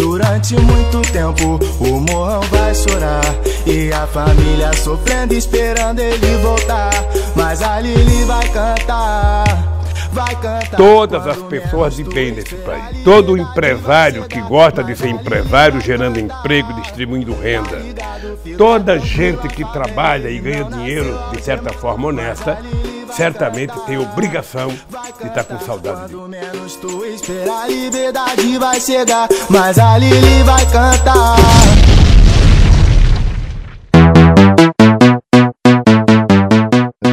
Durante muito tempo o morrão vai chorar E a família sofrendo esperando ele voltar Mas a Lili vai cantar Vai cantar Todas as pessoas de bem desse país. Todo empresário que gosta de ser empresário, gerando emprego, distribuindo renda. Toda gente que trabalha e ganha dinheiro de certa forma honesta, certamente tem obrigação de estar com saudade dele. Quando menos tu esperar, a liberdade vai chegar Mas a Lili vai cantar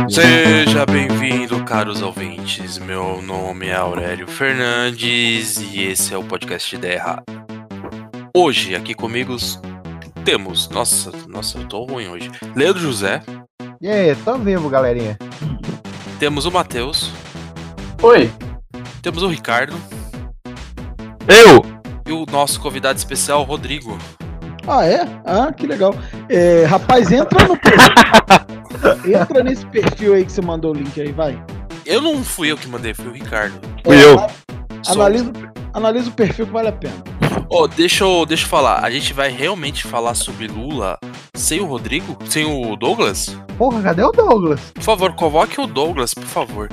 Seja bem-vindo, caros ouvintes. Meu nome é Aurélio Fernandes e esse é o podcast Ideia Errada. Hoje, aqui comigo, temos. Nossa, nossa, eu tô ruim hoje. Leandro José, E aí, tamo vivo, galerinha. Temos o Matheus, Oi. temos o Ricardo Eu? e o nosso convidado especial, Rodrigo. Ah, é? Ah, que legal. É, rapaz, entra no perfil. entra nesse perfil aí que você mandou o link aí, vai. Eu não fui eu que mandei, foi o Ricardo. Fui É, eu. Analisa, analisa o perfil que vale a pena. Ó, deixa, eu, deixa eu falar. A gente vai realmente falar sobre Lula sem o Rodrigo? Sem o Douglas? Porra, cadê o Douglas? Por favor, convoque o Douglas, por favor.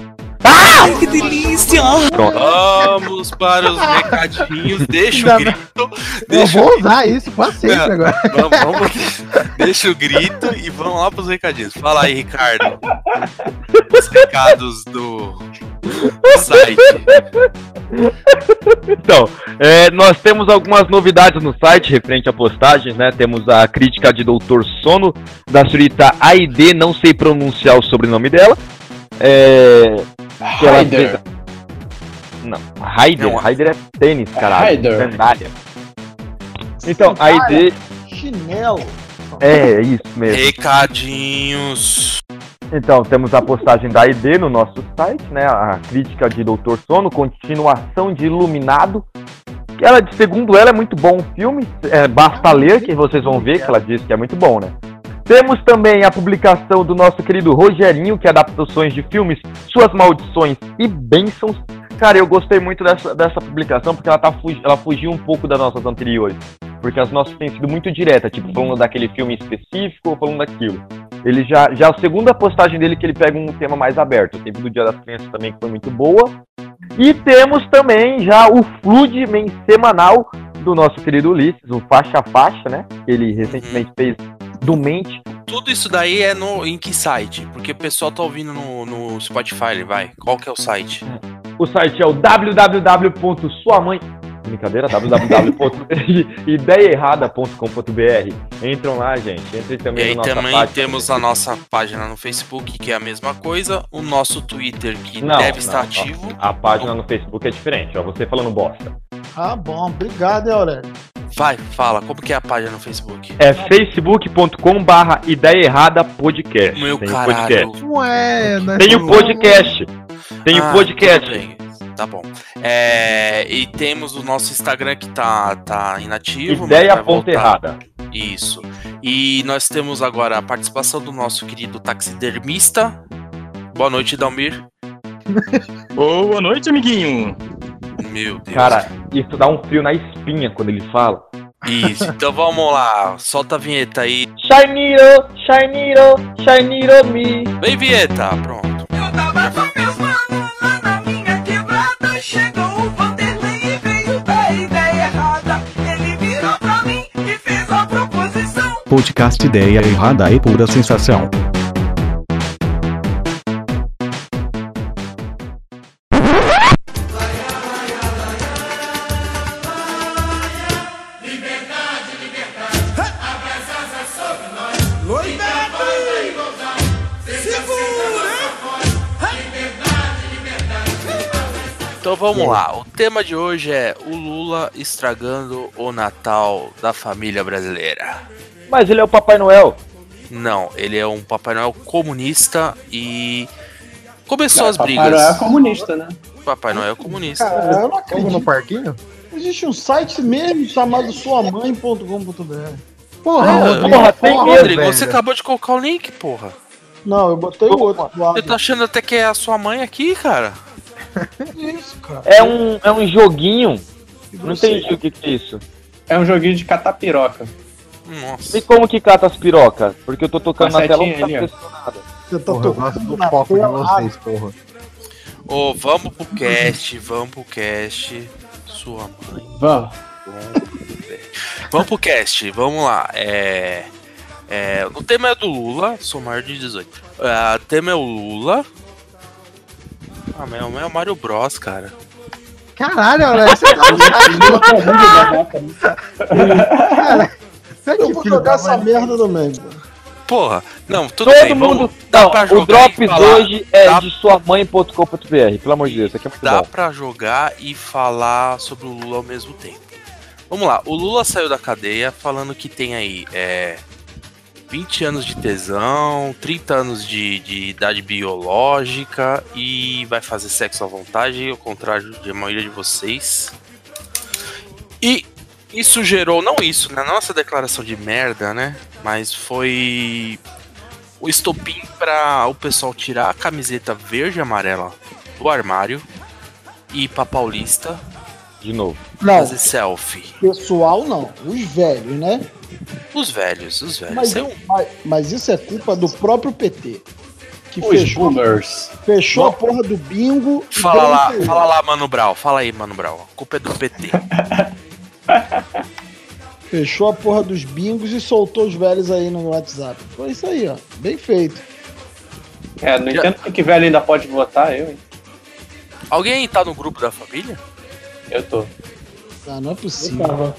Pronto. Vamos para os recadinhos. Deixa o Ainda grito. Eu Deixa, vou usar isso pra sempre Cara, agora. vamos, vamos- deixa o grito e vamos lá para os recadinhos. Fala aí, Ricardo. Os recados do, do site. Então, é, nós temos algumas novidades no site referente a postagens, né? Temos a crítica de Doutor Sono, da senhorita Aide, não sei pronunciar o sobrenome dela. É. Raider. Não, Raider. Não, Raider é tênis, caralho. Raider. Sandália. Então, a Aide. Chinelo. É, isso mesmo. Recadinhos. Então, temos a postagem da ID no nosso site, né? A crítica de Doutor Sono, continuação de Iluminado. Que ela, segundo ela, é muito bom o filme. É, basta ler que vocês vão ver que ela diz que é muito bom, né? Temos também a publicação do nosso querido Rogerinho, que é adaptações de filmes, Suas Maldições e Bênçãos. Cara, eu gostei muito dessa, dessa publicação porque ela, tá, ela fugiu um pouco das nossas anteriores. Porque as nossas têm sido muito diretas, tipo, falando daquele filme específico ou falando daquilo. Ele já, já a segunda postagem dele que ele pega um tema mais aberto. Teve do Dia das Crianças também que foi muito boa. E temos também já o Floodman semanal do nosso querido Ulisses, o Faixa Faixa, né? Ele recentemente fez do Mente. Tudo isso daí é no, em que site? Porque o pessoal tá ouvindo no, no Spotify, vai. Qual que é o site? O site é o www.suamãe. Brincadeira, www.ideiaerrada.com.br. Entram lá, gente. Entrem E também aí na nossa também página. temos a nossa página no Facebook, que é a mesma coisa. O nosso Twitter, que Não, deve não, estar não. ativo. A página no Facebook é diferente, ó. Você falando bosta. Ah, bom. Obrigado, hein, Aurélio. Vai, fala, como que é a página no Facebook? É facebook.com barra ideia errada podcast. Meu Tem o caralho. podcast. Ué, né? Tem o podcast. Tem Ah, o podcast. bem. Tá bom. É, e temos o nosso Instagram que tá, tá inativo. Ideia voltar. errada. Isso. E nós temos agora a participação do nosso querido taxidermista. Boa noite, Dalmir. Boa noite, amiguinho. Meu Deus. Cara, isso dá um frio na espinha quando ele fala. Isso. Então vamos lá. Solta a vinheta aí. Shiniro, Shiniro, Shiniro me. Vem, vinheta. Pronto. Eu tava só pensando lá na minha quebrada. Chegou o Vanderlei e veio da ideia errada. Ele virou pra mim e fez a proposição. Podcast Ideia Errada e Pura Sensação. Então vamos lá. O tema de hoje é o Lula estragando o Natal da família brasileira. Mas ele é o Papai Noel. Não, ele é um Papai Noel comunista e começou as Papai brigas. Noel é comunista, né? Papai Noel comunista. Cara, eu não no parquinho? Existe um site mesmo chamado suamãe.com.br. Porra, É, Rodrigo, porra, tem Ô, porra, Rodrigo, velho. você acabou de colocar o link, porra. Não, eu botei o outro. Eu tô achando até que é a sua mãe aqui, cara. Isso, cara. É um, é um joguinho. Não entendi o que, que é isso. É um joguinho de catar piroca. Nossa. E como que cata as pirocas? Porque eu tô tocando na tela não tá ali, ó. acontecendo nada. Você Porra, eu tocando gosto do foco de vocês, porra. Ô, vamos pro cast, vamos pro cast. Sua mãe. Vamos. Vamos pro cast, vamos lá. É, é, o tema é do Lula, sou maior de 18. É, o tema é o Lula. Ah, meu, meu é o Mario Bros, cara. Caralho, Alex, você tá Você é Eu que vou jogar essa merda também. pô. Porra, não, tudo Todo bem, mundo. vamos- dá Não, pra o jogar Drops e falar. hoje é Dá- de sua mãe.com.br, pelo amor de Deus, isso aqui é muito Dá bom. pra jogar e falar sobre o Lula ao mesmo tempo. Vamos lá, o Lula saiu da cadeia falando que tem aí é, 20 anos de tesão, 30 anos de, de idade biológica e vai fazer sexo à vontade, ao contrário de a maioria de vocês. E isso gerou, não isso, né? Nossa declaração de merda, né? Mas foi o estopim pra o pessoal tirar a camiseta verde e amarela do armário e ir pra Paulista De novo. Não, fazer selfie. pessoal não. Os velhos, né? Os velhos, os velhos. Mas, Isso é um- mas, mas isso é culpa do próprio PT. Que Os fechou, boomers. fechou Bom. a porra do bingo. e Fala lá, um fala lá, Mano Brau. Fala aí, Mano Brau. A culpa é do PT. Fechou a porra dos bingos e soltou os velhos aí no WhatsApp. Foi isso aí, ó. Bem feito. É, não entendo porque que velho ainda pode votar, eu, hein? Alguém tá no grupo da família? Eu tô. Ah, não é Eu possível. tava.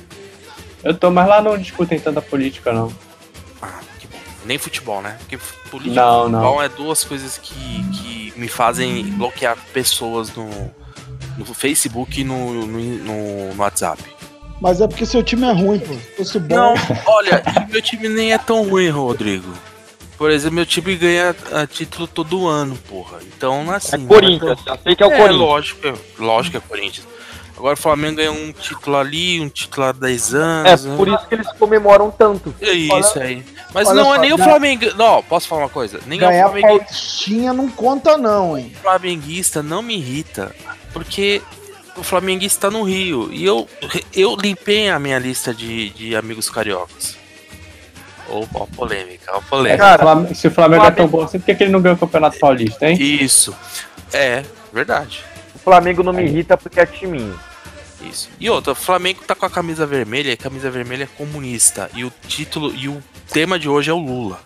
Eu tô, mas lá não discutem tanta política, não. Ah, que bom. Nem futebol, né? Porque política Não, e não. futebol é duas coisas que, que me fazem bloquear pessoas no, no Facebook e no, no, no- no WhatsApp. Mas é porque seu time é ruim, pô. Se fosse bom. Não, olha, meu time nem é tão ruim, Rodrigo. Por exemplo, meu time ganha ah, título todo ano, porra. Então, assim. É não Corinthians, já sei que é o É, Corinthians. lógico, é- lógico que é Corinthians. Agora o Flamengo ganhou um título ali, um título há 10 É, anos. né? por isso que eles comemoram tanto. É isso aí. Mas olha não é nem o Flamengo. Não, posso falar uma coisa? Nem Ganhar o. Paulistinha não conta, não, hein? flamenguista não me irrita. Porque o flamenguista tá no Rio. E eu, eu limpei a minha lista de, de amigos cariocas. Opa, ó, polêmica, É, polêmica. Cara, se o Flam- se o Flamengo é tão bom assim, por que, que ele não ganhou o Campeonato Paulista, hein? Isso. É, verdade. O Flamengo não me irrita porque é timinho. Isso. E outra, o Flamengo tá com a camisa vermelha e a camisa vermelha é comunista. E o título e o tema de hoje é o Lula.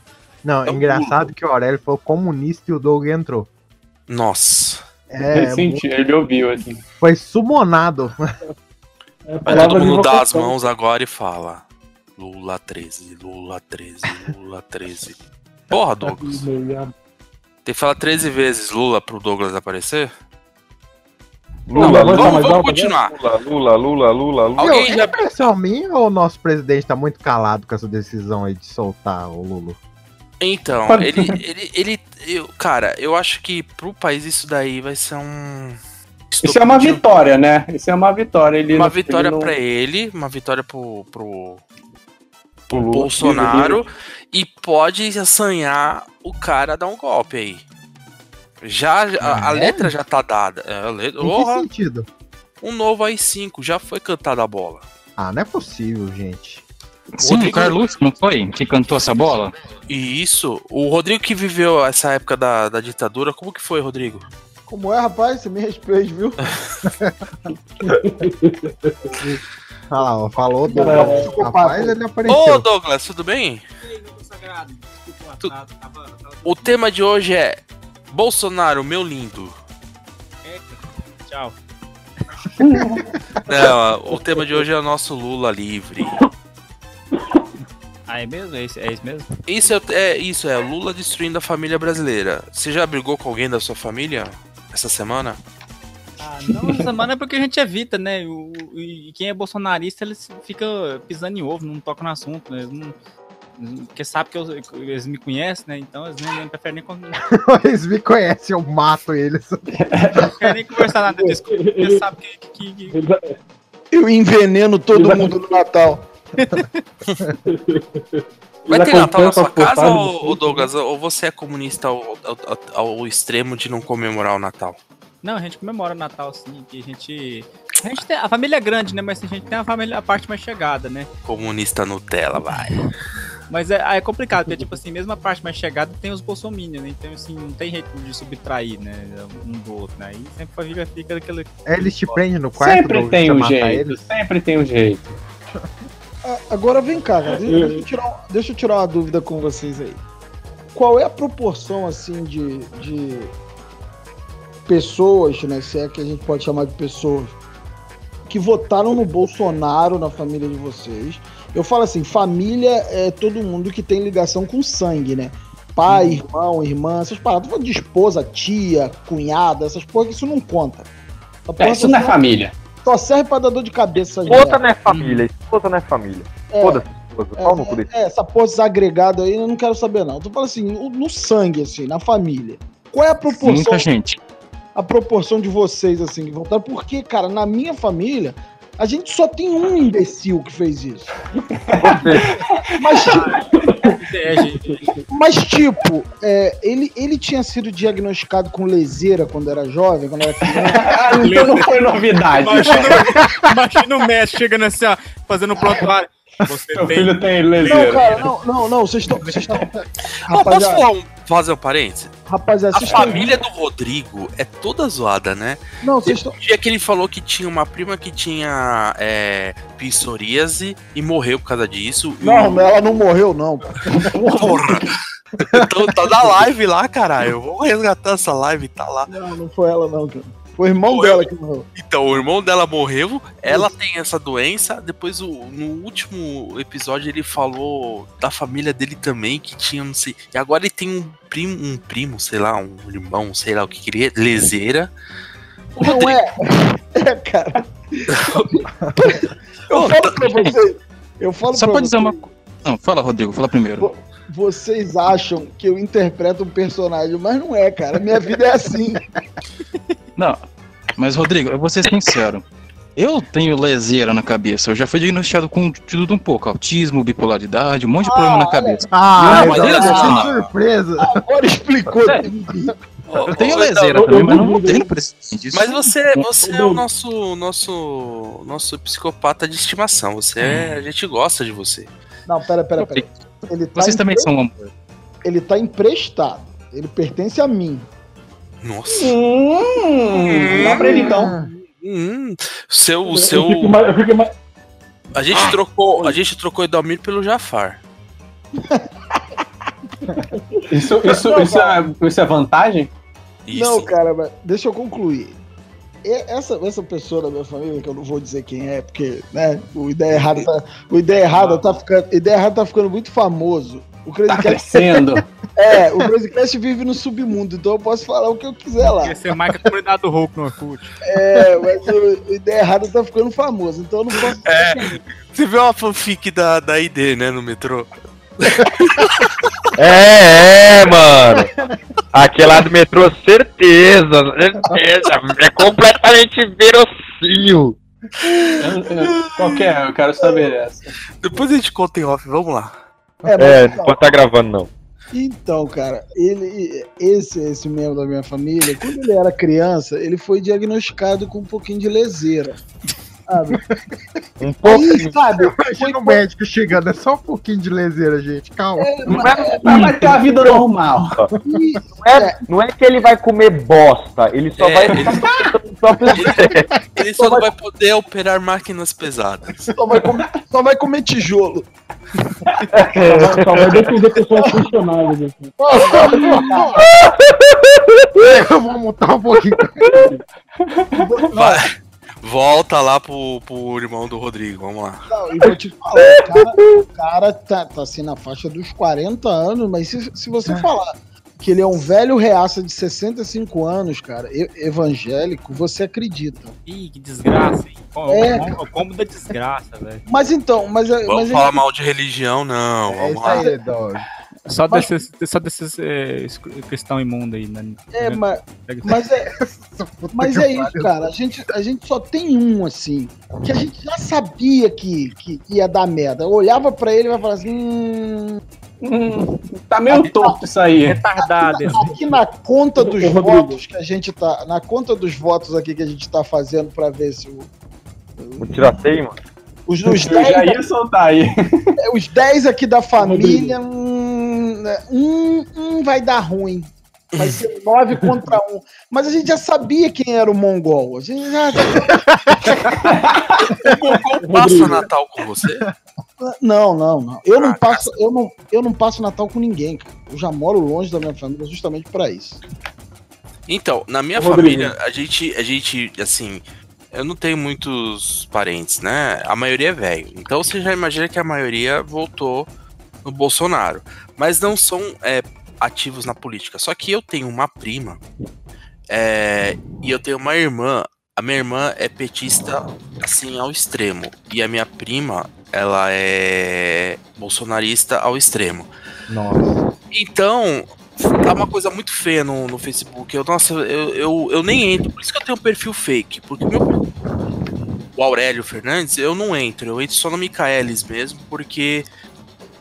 Não, É engraçado que o Aurélio foi comunista e o Doug entrou. Nossa. É, ele sentiu, ele ouviu, assim. foi sumonado. Vai Palavra todo mundo dar as mãos agora e fala. Lula 13, Lula 13, Lula 13. Porra, Douglas. Tem que falar 13 vezes Lula pro Douglas aparecer? Lula, Lula, Vamos, vamos continuar. Lula, Lula, Lula, Lula. Alguém Meu, já- É impressão minha ou o nosso presidente tá muito calado com essa decisão aí de soltar o Lula? Então, ele, ele, ele, eu, cara, eu acho que pro país isso daí vai ser um. Isso é uma vitória, né? Isso é uma vitória. Ele Uma não- vitória ele não- pra ele, uma vitória pro, pro, pro Lula. Bolsonaro e pode assanhar o cara a dar um golpe aí. Já, a, a É? letra já tá dada. É, a letra, Em que sentido? um novo AI-5, já foi cantada a bola. Ah, não é possível, gente. Sim, Rodrigo- o Carlos, não foi? Que cantou essa bola? E isso, o Rodrigo que viveu essa época da, da ditadura, como que foi, Rodrigo? Como é, rapaz? Você me respeita, viu? Olha lá, ó, falou do É, rapaz, ele Ô apareceu. Douglas, tudo bem? Tu- O tema de hoje é Bolsonaro, meu lindo. Tchau. Não, o tema de hoje é o nosso Lula livre. Ah, é mesmo? É isso, é isso mesmo? Isso é, é isso, é Lula destruindo a família brasileira. Você já brigou com alguém da sua família essa semana? Ah, não, essa semana é porque a gente evita, né? O, e quem é bolsonarista, eles fica pisando em ovo, não toca no assunto, né? Não- porque sabe que eu- eles me conhecem, né? Então eles nem, nem preferem nem, con- não Eles me conhecem, eu mato eles. querem nem conversar nada disso. porque Eles sabem que, que- que- Eu enveneno todo mundo no Natal. Vai ter Natal na sua as casa, ou, do ou Douglas? Ou você é comunista ao, ao- ao- ao extremo de não comemorar o Natal? Não, a gente comemora o Natal, sim, que a gente. A gente tem. A família é grande, né? Mas a gente tem a família, a parte mais chegada, né? Comunista Nutella, vai. Mas é, é complicado, porque, tipo assim, mesmo a parte mais chegada tem os bolsominions, né? Então, assim, não tem jeito de subtrair, né? Um do outro, né? E sempre a família fica daquele. Eles te prendem no quarto Sempre tem um jeito, eles? sempre tem um jeito. Ah, Agora vem cá, cara. Deixa, deixa eu tirar, deixa eu tirar uma dúvida com vocês aí. Qual é a proporção, assim, de, de pessoas, né? Se é que a gente pode chamar de pessoas, que votaram no Bolsonaro na família de vocês? Eu falo assim, família é todo mundo que tem ligação com sangue, né? Pai, irmão, irmã, essas paradas. Tô falando de esposa, tia, cunhada, essas porra isso não conta. É, isso não é família. Só serve pra dar dor de cabeça. Esposa não é família, esposa não é família. É. Foda-se, esposa. Cu desse. É, essa porra desagregada aí eu não quero saber, não. Tô falando assim, no, no sangue, assim, na família. Qual é a proporção, Muita gente. a proporção de vocês, assim, que votaram? Porque, cara, na minha família, a gente só tem um imbecil que fez isso. Mas, gente. mas tipo, é, ele, ele tinha sido diagnosticado com leseira quando era jovem, quando era criança. Então não foi novidade. Imagina, imagina o médico chegando assim, ó, fazendo um prontuário. Você Meu tem. filho tem Não, leseira. cara, não, não, não, vocês estão. Vocês estão. Posso falar um, fazer um parênteses? rapaziada, A vocês estão. família do Rodrigo é toda zoada, né? Não, vocês estão. O dia que ele falou que tinha uma prima que tinha é, psoríase e morreu por causa disso. Não, o- ela não morreu, não. Porra! Então tá na live lá, caralho. Eu vou resgatar essa live, tá lá. Não, não foi ela, não, cara. Foi o irmão dela que morreu. Então, o irmão dela morreu, ela tem essa doença. Depois, o- no último episódio, ele falou da família dele também, que tinha, não sei. E agora ele tem um primo, um primo, sei lá, um irmão, sei lá o que queria, leseira. O Não Rodrigo- é. É, cara. Eu falo pra vocês. Eu falo Só pra pra dizer uma coisa. Não, fala, Rodrigo, fala primeiro. Vocês acham que eu interpreto um personagem, mas não é, cara. Minha vida é assim. Não, mas Rodrigo, eu vou ser sincero. Eu tenho leseira na cabeça. Eu já fui diagnosticado com de tudo um pouco. Autismo, bipolaridade, um monte de problema na cabeça. Ah, Não, mas surpresa. Agora explicou. Eu tenho leseira também, mas não tenho disso. Mas você, você é o nosso, nosso, nosso psicopata de estimação. Você é, a gente gosta de você. Não, pera, pera, pera. Ele tá Vocês também são um amor. Ele tá emprestado. Ele pertence a mim. Nossa. Hum, dá pra ele então. Hum, seu, o Eu seu. fico mais- eu fico mais- A gente trocou, a gente trocou Edalmir pelo Jafar. Isso, isso, isso, é, isso é vantagem? Não, cara, mas deixa eu concluir. Essa, essa pessoa da minha família, que eu não vou dizer quem é, porque, né, o Ideia Errada tá, o Ideia Errada tá ficando, Ideia Errada tá ficando muito famoso. O Crazy Tá crescendo. É, o Crazy Cast vive no submundo, então eu posso falar o que eu quiser lá. Ia ser mais que a comunidade do Hulk no Orkut. É, mas o, o Ideia Errada tá ficando famoso, então eu não posso. É, você viu uma fanfic da, da ID, né, no metrô? É, é, mano. Aquela do metrô, certeza. certeza. É completamente verossímil. Eu- eu- Qual que é? Eu quero saber essa. Depois a gente conta em off, vamos lá. É, mas É, então- não pode estar gravando, não. Então, cara, ele, esse, esse membro da minha família, quando ele era criança, ele foi diagnosticado com um pouquinho de leseira. Sabe? Um pouco. Aí, sabe? Imagina o médico chegando, é só um pouquinho de leseira, gente. Calma. Mas vai ter uma vida normal. Não é, não é que ele vai comer bosta, ele só É, vai ele- próprio Ele só não vai poder operar máquinas pesadas. só, vai comer, só vai comer tijolo. Só vai depender pessoas funcionárias. Assim. Vamos montar um pouquinho. Vai. Volta lá pro, pro irmão do Rodrigo, vamos lá. Não, e vou te falar, o cara, o cara tá, tá assim na faixa dos 40 anos, mas se, se você falar que ele é um velho reaça de 65 anos, cara, evangélico, você acredita. Ih, que desgraça, hein? Como, É. como, como da desgraça, velho. Mas então, mas, é- Vamos mas falar mal de religião, não. É Vamos isso lá. aí, dog. Só Mas- desses, só desses é, cristão imundo aí, né? é, mas, mas é, mas é isso, cara. A gente, a gente só tem um assim, que a gente já sabia que, que ia dar merda. Eu olhava pra ele e vai falar assim, hum, Hum, tá meio torto isso aí. Retardado. esse. Aqui na conta dos votos que a gente tá. Na conta dos votos aqui que a gente tá fazendo pra ver se o. O tirateio, mano. Os, os Eu já 10 ia soltar aí. É, Os 10 aqui da família, hum, um, um vai dar ruim. Vai ser 9 contra 1. Mas a gente já sabia quem era o Mongol. A gente já. O Mongol passa Natal com você? Não, não, não. Eu não passo, eu não, eu não passo Natal com ninguém, cara. Eu já moro longe da minha família justamente pra isso. Então, na minha Rodrigo. família, a gente, a gente, assim, eu não tenho muitos parentes, né? A maioria é velho. Então você já imagina que a maioria votou no Bolsonaro. Mas não são é, ativos na política. Só que eu tenho uma prima é, e eu tenho uma irmã. A minha irmã é petista, assim, ao extremo. E a minha prima, ela é bolsonarista ao extremo. Nossa. Então, tá uma coisa muito feia no, no Facebook. Eu, nossa, eu, eu, eu nem entro. Por isso que eu tenho um perfil fake. Porque o meu. O Aurélio Fernandes, eu não entro. Eu entro só no Micaelis mesmo, porque.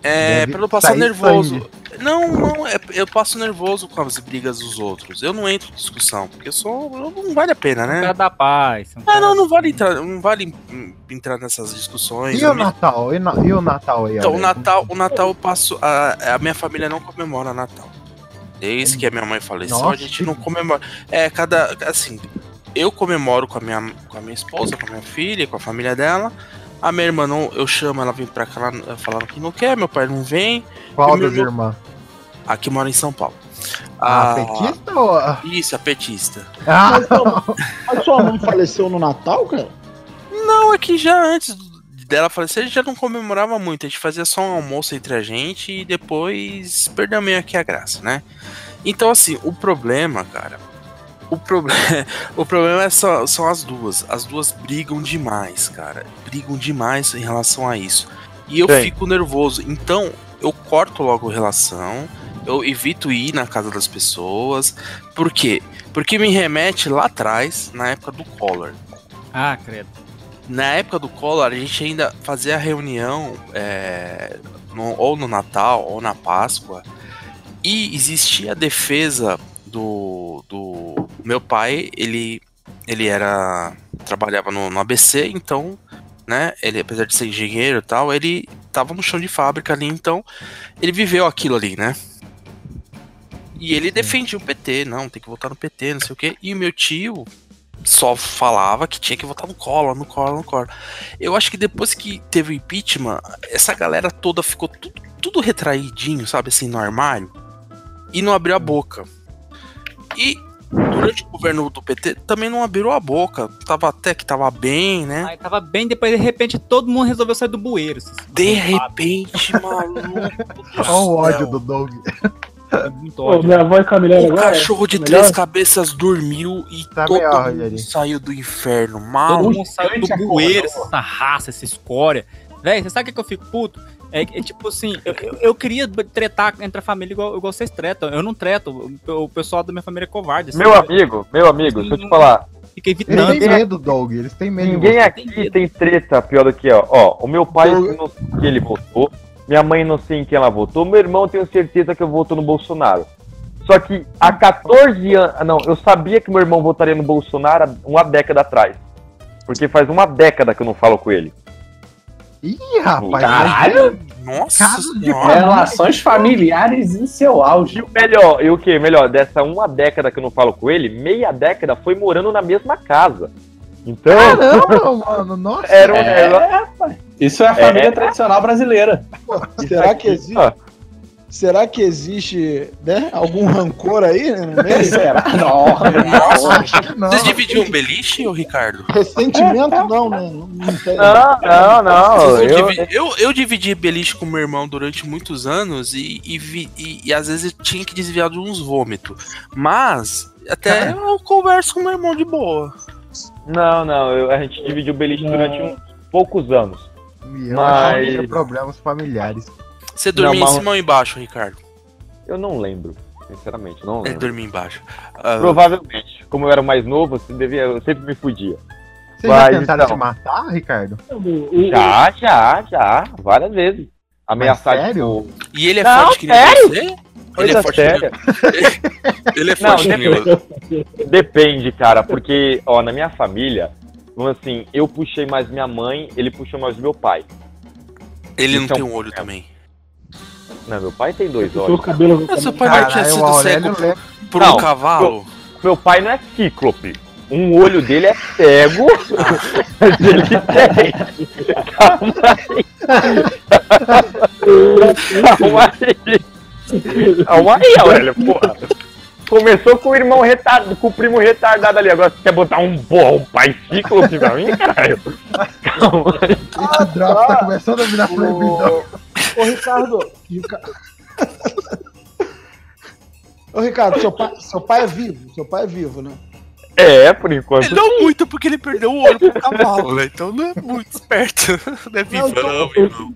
É, Deve pra não passar nervoso. sangue. Não, não, é, eu passo nervoso com as brigas dos outros. Eu não entro em discussão, porque eu sou. não vale a pena, né? Da paz. um Ah, cara- não, não vale entrar, não vale hum, entrar nessas discussões. E o me- Natal? E, na- e o Natal aí? então, o? Natal, o Natal eu passo. A, a minha família não comemora Natal. Desde que a minha mãe faleceu, a Nossa. gente não comemora. É, cada. Assim, eu comemoro com a, minha, com a minha esposa, com a minha filha, com a família dela. A minha irmã não, eu chamo, ela vem pra cá ela- falando que não quer, meu pai não vem. Qual das irmão- irmãs? A que mora em São Paulo. A Ah, petista ou a... Isso, a petista. Ah, Mas sua mãe faleceu no Natal, cara? Não, é que já antes dela falecer, a gente já não comemorava muito. A gente fazia só um almoço entre a gente e depois perdeu meio aqui a graça, né? Então, assim, o problema, cara. O, proble o problema é só, são as duas. As duas brigam demais, cara. Brigam demais em relação a isso. E eu Sim. fico nervoso. Então, eu corto logo relação. Eu evito ir na casa das pessoas. Por quê? Porque me remete lá atrás, na época do Collor. Ah, credo. Na época do Collor, a gente ainda fazia a reunião é, no- ou no Natal ou na Páscoa e existia a defesa do, do meu pai. Ele, ele era trabalhava no, no ABC, então, né? Ele apesar de ser engenheiro e tal, ele tava no chão de fábrica ali, então ele viveu aquilo ali, né? E ele defendia o PT, não, tem que votar no PT, não sei o quê. E o meu tio só falava que tinha que votar no Collor, no Collor, no Collor. Eu acho que depois que teve o impeachment, essa galera toda ficou tudo, tudo retraidinho, sabe, assim, no armário. E não abriu a boca. E durante o governo do PT também não abriu a boca. Tava até que tava bem, né? Aí tava bem, depois de repente todo mundo resolveu sair do bueiro. De repente, maluco. olha o ódio do Doug. É Muito Ô, ódio. minha voz tá melhor O agora? cachorro de Melhor? três cabeças dormiu e Tá todo melhor, mundo saiu do inferno. Todo Maluco. mundo saiu do bueiro, essa raça, essa escória. Véi, você sabe o que, que eu fico puto? É, é tipo assim, eu, eu, queria tretar entre a família igual, igual vocês tretam. Eu não treto. O, o pessoal da minha família é covarde. assim. Meu amigo, meu amigo, deixa eu te falar. Fica Eles evitando. têm medo, Doug. Eles têm medo. Ninguém aqui tem treta pior do que, ó. Ó, o meu pai Eu- não sei em que ele votou. Minha mãe não sei em quem ela votou. Meu irmão eu tenho certeza que eu voto no Bolsonaro. Só que há 14 anos. ah, Não, eu sabia que meu irmão votaria no Bolsonaro há uma década atrás. Porque faz uma década que eu não falo com ele. Ih, rapaz. Caralho! Nossa Caso de senhora. Relações familiares em seu auge. E o melhor, e o que? Melhor, dessa uma década que eu não falo com ele, meia década foi morando na mesma casa. Então, Caramba, mano. Nossa. era um É, negócio. Isso é a família É. tradicional brasileira. Será que existe? Será que existe né, algum rancor aí né? Será? Não. Que não. Vocês dividiam um beliche, ô Ricardo? Ressentimento não, né? Não, não. Não, não, não. Eu, Eu, eu dividi beliche com meu irmão durante muitos anos e, e, vi- e- e às vezes eu tinha que desviar de uns vômitos. Mas até eu converso com meu irmão de boa. não, não. eu- a gente dividiu beliche durante uns poucos anos. Mas- problemas familiares. Você dormia Não, em cima ou embaixo, Ricardo? Eu não lembro, sinceramente, não lembro. dormia embaixo. Ah, Provavelmente. Como eu era mais novo, eu, devia, eu sempre me fudia. Vocês Mas, já tentaram então. te matar, Ricardo? Já, já, já. Várias vezes. Ameaçar, Mas sério? tipo. E ele é Não, forte que nem sério? você? Ele é forte que. Ele é Não, forte que nem você. depende, depende, cara, porque, ó, na minha família, vamos assim, eu puxei mais minha mãe, ele puxou mais meu pai. Ele não Então- tem um olho também. Não, meu pai tem dois olhos. cabelos. Mas seu pai não tinha sido cego lembra- por um cavalo? Meu pai não é cíclope. Um olho dele é cego, mas ele tem. Calma aí. Calma aí. Calma aí, Aurélio, porra. Começou com o irmão retardado, com o primo retardado ali. Agora você quer botar um, porra, um pai cíclope pra mim, caralho? Calma aí. Esse drop tá começando a virar proibidão. Ô, Ricardo. Rica- Ô, Ricardo, seu pai, seu pai é vivo. Seu pai é vivo, né? É, por enquanto. Ele não muito porque ele perdeu o olho pro cavalo, né? Então não é muito esperto. Não é vivo, então- não, irmão.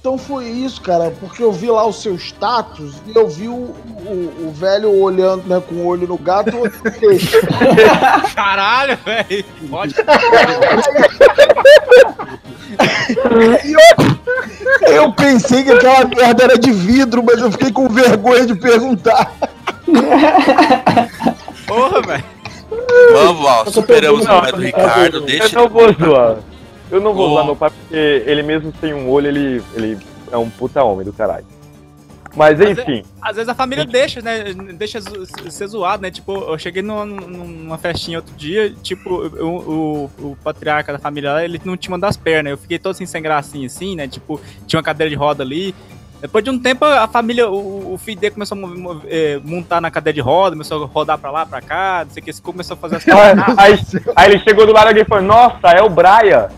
Então foi isso, cara, porque eu vi lá o seu status e eu vi o, o, o velho olhando, né, com o olho no gato e o outro no queixo. Caralho, velho. Pode. Eu, eu pensei que aquela merda era de vidro, mas eu fiquei com vergonha de perguntar. Porra, velho. Vamos lá, superamos o pai do Ricardo. Eu Deixa não vou zoar. Eu não vou Ô. zoar meu pai porque ele mesmo sem um olho, ele, ele é um puta homem do caralho. Mas é- enfim, Às vezes a família deixa, né? Deixa ser zoado, né? Tipo, eu cheguei numa, numa festinha outro dia, tipo, o, o, o patriarca da família lá, ele não tinha uma das pernas. Eu fiquei todo assim, sem gracinha, assim, né? Tipo, tinha uma cadeira de roda ali. Depois de um tempo, a família, o, o filho dele começou a eh, montar na cadeira de roda, começou a rodar pra lá, pra cá, não sei o que, começou a fazer as aí, aí ele chegou do lado e falou: Nossa, é o Brian.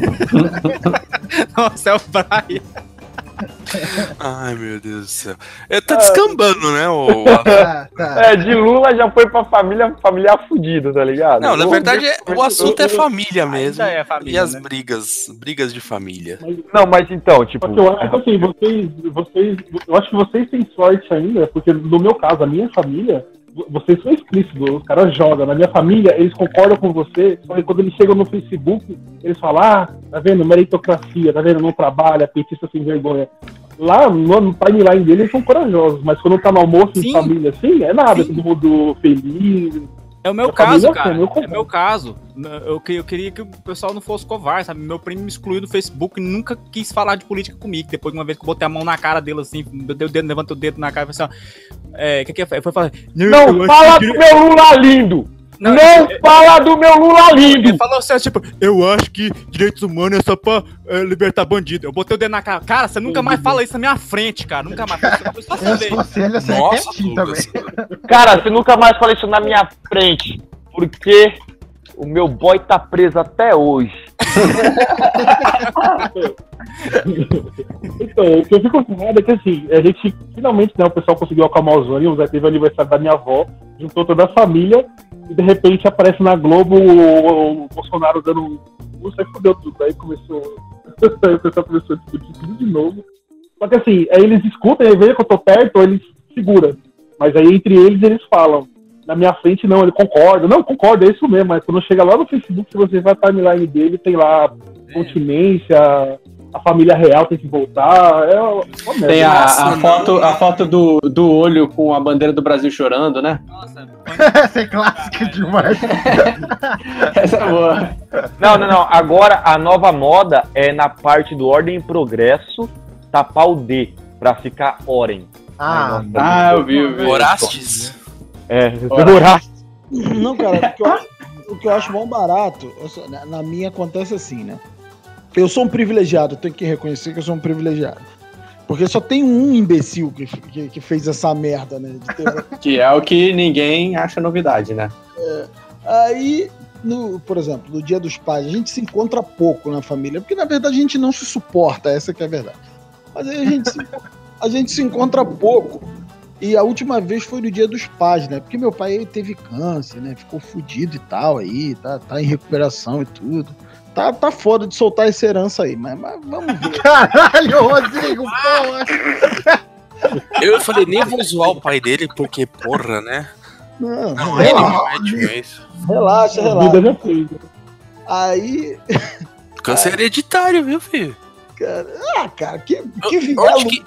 Nossa, é o Brian. Ai, meu Deus do céu. Ele tá descambando, né? O... Tá, tá. É, de Lula já foi pra família familiar fudido, tá ligado? Não, na verdade, é- o assunto é família mesmo. Ainda é família, E as né? brigas, brigas de família. Não, mas então, tipo. Eu acho assim, vocês, vocês. Eu acho que vocês têm sorte ainda, porque no meu caso, a minha família, vocês são explícitos, os caras jogam. Na minha família, eles concordam com você, só que quando eles chegam no Facebook, eles falam, ah, tá vendo, meritocracia, tá vendo, não trabalha, petista sem vergonha. Lá no, no timeline deles, eles são corajosos, mas quando tá no almoço Sim. em família assim, é nada, Sim. todo mundo feliz. É o meu A caso, família cara. é meu É meu caso. Eu, que- eu queria que o pessoal não fosse covarde, sabe? Meu primo me excluiu do Facebook e nunca quis falar de política comigo. Depois de uma vez que eu botei a mão na cara dele, assim, deu o dedo, levantou o dedo na cara e falei assim, ó. É, que que é? Foi falar. eu Não fala que- do meu Lula lindo! Não, Não fala do meu Lula lindo! Ele falou assim, tipo, eu acho que direitos humanos é só pra é, libertar bandido. Eu botei o dedo na cara. Cara, você nunca mais fala isso na minha frente, cara. Nunca mais. Só você Eu, eu seria Nossa, também. Cara, você nunca mais fala isso na minha frente, porque o meu boy tá preso até hoje. Então, o que eu fico preocupado é que assim, a gente finalmente, né, o pessoal conseguiu acalmar os ânimos, aí teve o aniversário da minha avó, juntou toda a família, e de repente aparece na Globo o, o Bolsonaro dando um curso, aí fudeu tudo. Aí começou. aí o pessoal começou a discutir tudo de novo. Só que assim, aí eles escutam, aí veem que eu tô perto, eles seguram. Mas aí entre eles eles falam. Na minha frente, não, ele concorda. Não, concorda, é isso mesmo. Mas quando chega lá no Facebook, se você vai a timeline dele, tem lá continência, a família real tem que voltar. É uma merda. Tem a, Nossa, a foto, a foto do, do olho com a bandeira do Brasil chorando, né? Nossa, Essa é clássica demais. Essa é boa. Não, não, não. Agora a nova moda é na parte do ordem e progresso tapar o D pra ficar Oren. Ah, Ai, nossa, Ah, eu vi, eu vi. Orastes? É, Ora. orar. Não, cara, o que eu, o que eu acho bom barato, eu na minha acontece assim, né? Eu sou um privilegiado, tenho que reconhecer que eu sou um privilegiado. Porque só tem um imbecil que, que, que fez essa merda, né? ter- Que é o que ninguém acha novidade, né? Aí, no, por exemplo, no dia dos pais, a gente se encontra pouco na família, porque na verdade a gente não se suporta, essa que é a verdade. Mas aí a gente se, a gente se encontra pouco. E a última vez foi no dia dos pais, né? Porque meu pai teve câncer, né? Ficou fudido e tal aí, tá, tá em recuperação e tudo. Tá, tá foda de soltar essa herança aí, mas, mas vamos ver. Caralho, Rodrigo, porra. Eu falei, nem vou zoar o pai dele, porque, porra, né? Não, Não, não é isso. relaxa, A vida relaxa. fez. Aí Câncer hereditário, viu, filho? Cara, ah, cara, que, que viver onde que-.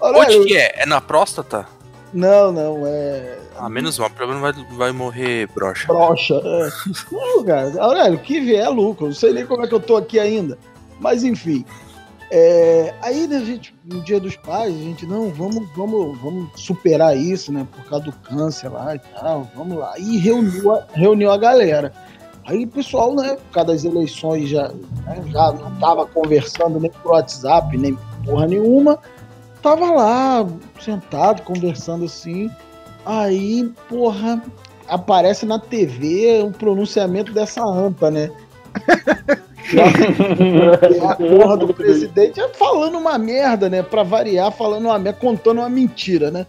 Onde que é? É na próstata? Não, não, é. Ah, menos mal, pelo menos vai, vai morrer broxa. Brocha. É. Não, cara, Aurélio, que vier é lucro. Não sei nem como é que eu tô aqui ainda. Mas enfim. É, aí, né, gente, no dia dos pais, a gente, não, vamos, vamos, vamos superar isso, né? Por causa do câncer lá e tal, vamos lá. E reuniu a, reuniu a galera. Aí o pessoal, né, por causa das eleições, já, né, já não tava conversando nem por WhatsApp, nem porra nenhuma. Tava lá, sentado, conversando assim. Aí, porra, aparece na TV um pronunciamento dessa anta, né? a porra do presidente é falando uma merda, né? Pra variar, falando uma merda, contando uma mentira, né?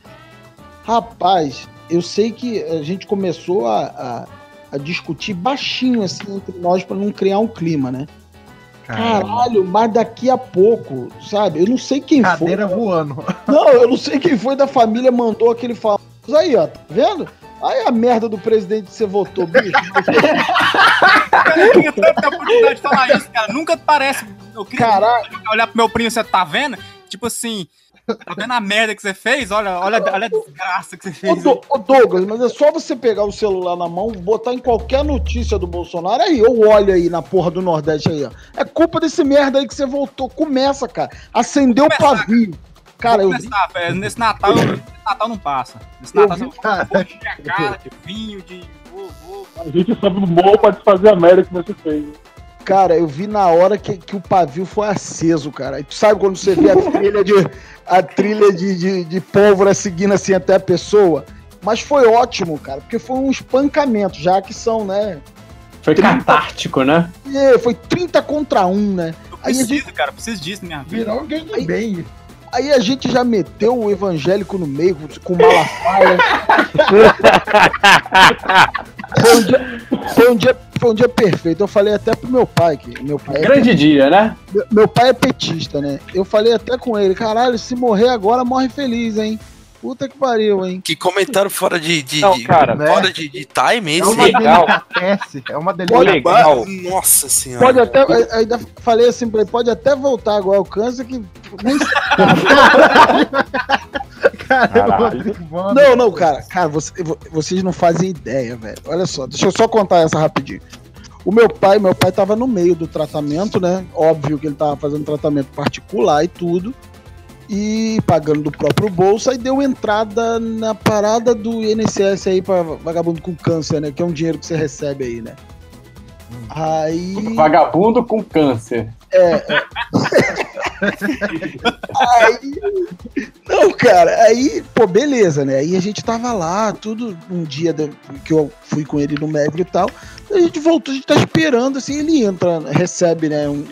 Rapaz, eu sei que a gente começou a, a, a discutir baixinho assim entre nós pra não criar um clima, né? Caralho, mas daqui a pouco, sabe? Eu não sei quem Cadeira foi. voando. Não, eu não sei quem foi da família mandou aquele famoso aí, ó. Tá vendo? Aí a merda do presidente que você votou, bicho. Eu tinha tanta oportunidade de falar isso, cara. Nunca parece. Eu queria Caralho. olhar pro meu primo, você tá vendo? Tipo assim, tá vendo a merda que você fez? Olha, olha, olha a desgraça que você Ô, fez. Do- ô, Douglas, mas é só você pegar o celular na mão, botar em qualquer notícia do Bolsonaro aí, ou olha aí na porra do Nordeste aí, ó. É culpa desse merda aí que você voltou. Começa, cara. Acendeu o pavio. Cara, eu Vou vi. começar, velho. Nesse Natal, nesse Natal não passa. Nesse Eu Natal vi, cara. cara de vinho, de. Vou, vou. A gente sobe no morro pra desfazer a merda que você fez. Cara, eu vi na hora que, que o pavio foi aceso, cara. E tu sabe quando você vê a trilha de, a trilha de, de, de pólvora seguindo assim até a pessoa? Mas foi ótimo, cara, porque foi um espancamento, já que são, né? Foi catártico, né? É, foi 30 contra 1, né? Eu preciso, gente, cara, eu preciso disso na minha vida. Virou um gangbang. Aí a gente já meteu o evangélico no meio com Malafaia. foi, um dia, foi, um dia, foi um dia perfeito. Eu falei até pro meu pai que meu pai é Grande dia, né? Meu- Meu pai é petista, né? Eu falei até com ele, caralho, se morrer agora, morre feliz, hein? Puta que pariu, hein? Que comentário fora de. de, Não, de- cara, fora de, de time É esse? uma Legal. delicatesse. É uma Pô, delicatesse. legal. Nossa senhora. Pode até, aí- ainda falei assim pra ele, pode até voltar agora o câncer que nem Cara, Caralho. Rodrigo Voando. Não, não, cara, cara, você- vo- vocês não fazem ideia, velho. Olha só, deixa eu só contar essa rapidinho. O meu pai, meu pai tava no meio do tratamento, né? Óbvio que ele tava fazendo tratamento particular e tudo. E pagando do próprio bolso, aí deu entrada na parada do INSS aí pra vagabundo com câncer, né? Que é um dinheiro que você recebe aí, né? Aí. Vagabundo com câncer. Aí. Não, cara, aí, pô, beleza, né? Aí a gente tava lá, tudo um dia que eu fui com ele no médico e tal. A gente voltou, a gente tá esperando, assim, ele entra, recebe, né, um-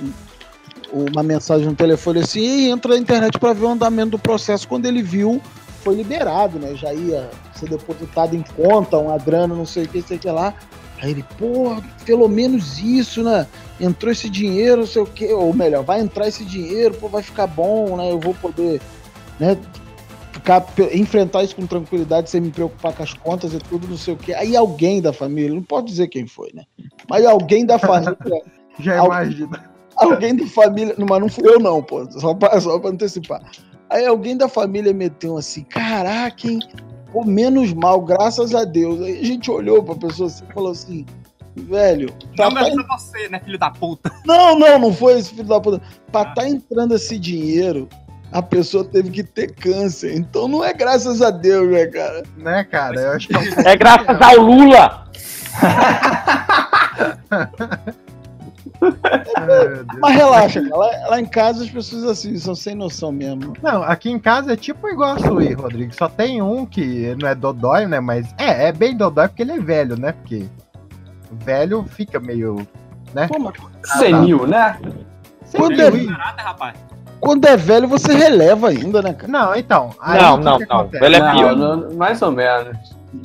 uma mensagem no telefone assim, e entra na internet pra ver o andamento do processo. Quando ele viu, foi liberado, né? Já ia ser depositado em conta, uma grana, não sei o que, sei o que lá. Aí ele, pô, pelo menos isso, né? Entrou esse dinheiro, não sei o que, ou melhor, vai entrar esse dinheiro, pô, vai ficar bom, né? Eu vou poder, né? Ficar, enfrentar isso com tranquilidade, sem me preocupar com as contas e tudo, não sei o que. Aí alguém da família, não pode dizer quem foi, né? Mas alguém da família Já imagina. Alguém da família. Não, mas não fui eu, não, pô. Só pra, só pra antecipar. Aí alguém da família meteu assim: caraca, hein? Pô, menos mal, graças a Deus. Aí a gente olhou pra pessoa assim e falou assim: velho, tá, Não, tá graças a você, né, filho da puta? não, não, não foi esse filho da puta. Pra tá entrando esse dinheiro, a pessoa teve que ter câncer. Então não é graças a Deus, né, cara? Né, cara? Eu acho que é um É graças ao Lula. Mas relaxa, cara. Lá, lá em casa as pessoas assim são sem noção mesmo. Não, aqui em casa é tipo igual a sua aí, Rodrigo. Só tem um que não é dodói, né? Mas é, é bem dodói porque ele é velho, né? Porque velho fica meio. né? Pô, mas Senil, né? quando Senil, é, quando é velho, você releva ainda, né, cara? Não, então. aí Não, não, não. acontece? Ele é Não, pior. não, mais ou menos.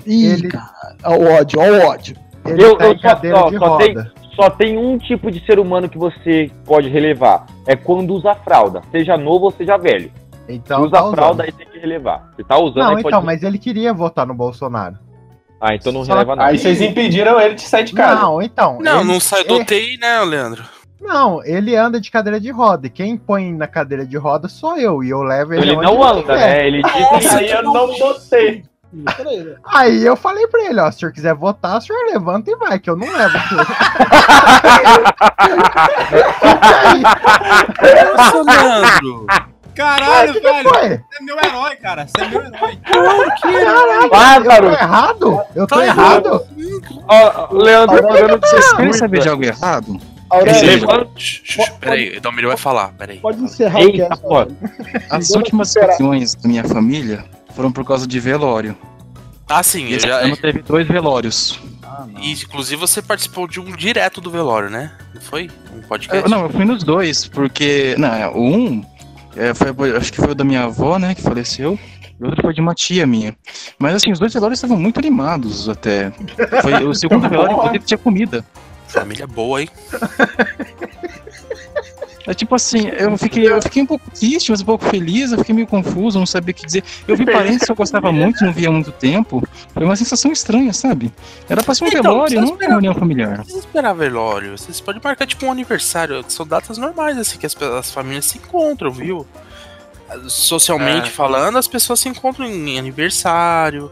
Ih, Ele- cara. Ó o ódio, ó o ódio. Ele Eu, tá eu em só, cadeira ó, de só tem, roda. Só tem um tipo de ser humano que você pode relevar. É quando usa fralda. Seja novo ou seja velho. Então, usa tá fralda, aí tem que relevar. Se tá usando, Não, aí então, pode. mas ele queria votar no Bolsonaro. Ah, então não Só- releva nada. Aí vocês impediram ele de sair de casa. Não, então. Não, ele- não sai do ele- UTI, né, Leandro? Não, ele anda de cadeira de roda. E quem põe na cadeira de roda sou eu. E eu levo ele. Ele onde não anda, né? Ele diz Aí eu não botei. Peraí. Aí eu falei pra ele, ó, se o senhor quiser votar, o senhor levanta e vai, que eu não levo. Nossa, Leandro! Caralho, que velho. foi? Você é meu herói, cara. Você é meu herói. Caralho, Bárbaro. eu tô errado? Eu tô Tá errado? Ó, o Leandro vendo Vocês querem saber de algo errado? Aurélio, Peraí, Dalmiro vai falar, peraí. pode encerrar o Eita, cast. pô. As últimas reuniões da minha família foram por causa de velório. Ah, sim, eu esse já, ano teve dois velórios. e, inclusive você participou de um direto do velório, né? Não foi? Um podcast? Eu- não, eu fui nos dois, porque. Não, é, o um. é, foi, acho que foi o da minha avó, né, que faleceu. E o outro foi de uma tia minha. Mas assim, os dois velórios estavam muito animados até. Foi o segundo velório, inclusive, tinha comida. Família boa, hein? É tipo assim, eu fiquei, eu fiquei um pouco triste, mas um pouco feliz, eu fiquei meio confuso, não sabia o que dizer. Eu vi parentes que eu gostava muito, não via há muito tempo. Foi uma sensação estranha, sabe? Era pra ser um Então, velório, não uma reunião familiar. Não precisa esperar velório. Vocês podem marcar tipo um aniversário. São datas normais, assim, que as, as famílias se encontram, viu? Socialmente É. falando, as pessoas se encontram em aniversário.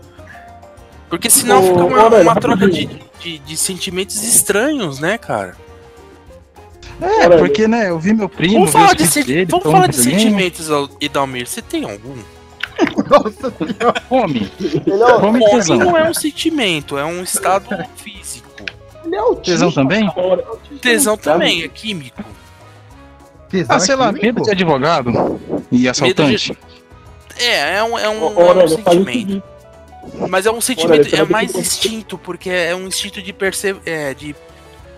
Porque senão Ô, fica uma, uma troca de, de, de sentimentos estranhos, né, cara? É, Olha, porque, né, eu vi meu primo, Vamos falar de, senti- dele, vamos falar de sentimentos, Al- Idalmir. Você tem algum? Nossa senhora. Fome. Ele é, o- Fome e Fome tesão. não é um sentimento, é um estado físico. ele é autista. Tesão também? Tesão também é químico. Tesão Ah, sei é lá, químico? medo de advogado e assaltante. É, é um, é um, Ô, é um sentimento. Mas é um sentimento, você é mais instinto, porque é um instinto de, perce... é, de,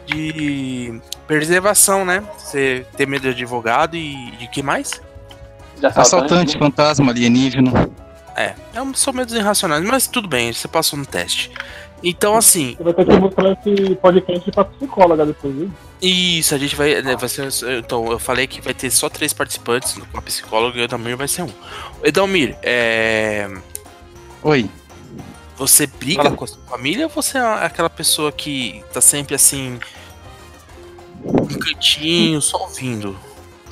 de preservação, né? Você ter medo de advogado e de que mais? De Assaltante, fantasma, alienígena. É, são medos irracionais, mas tudo bem, você passou no teste. Então, assim, Você vai ter que mostrar esse podcast pra psicóloga depois, viu? isso, a gente vai. né, vai ser, então, eu falei que vai ter só três participantes, com a psicóloga e o Edalmir vai ser um. Edalmir, é. Oi. Você briga Fala. com a sua família ou você é aquela pessoa que tá sempre assim. Um cantinho, só ouvindo?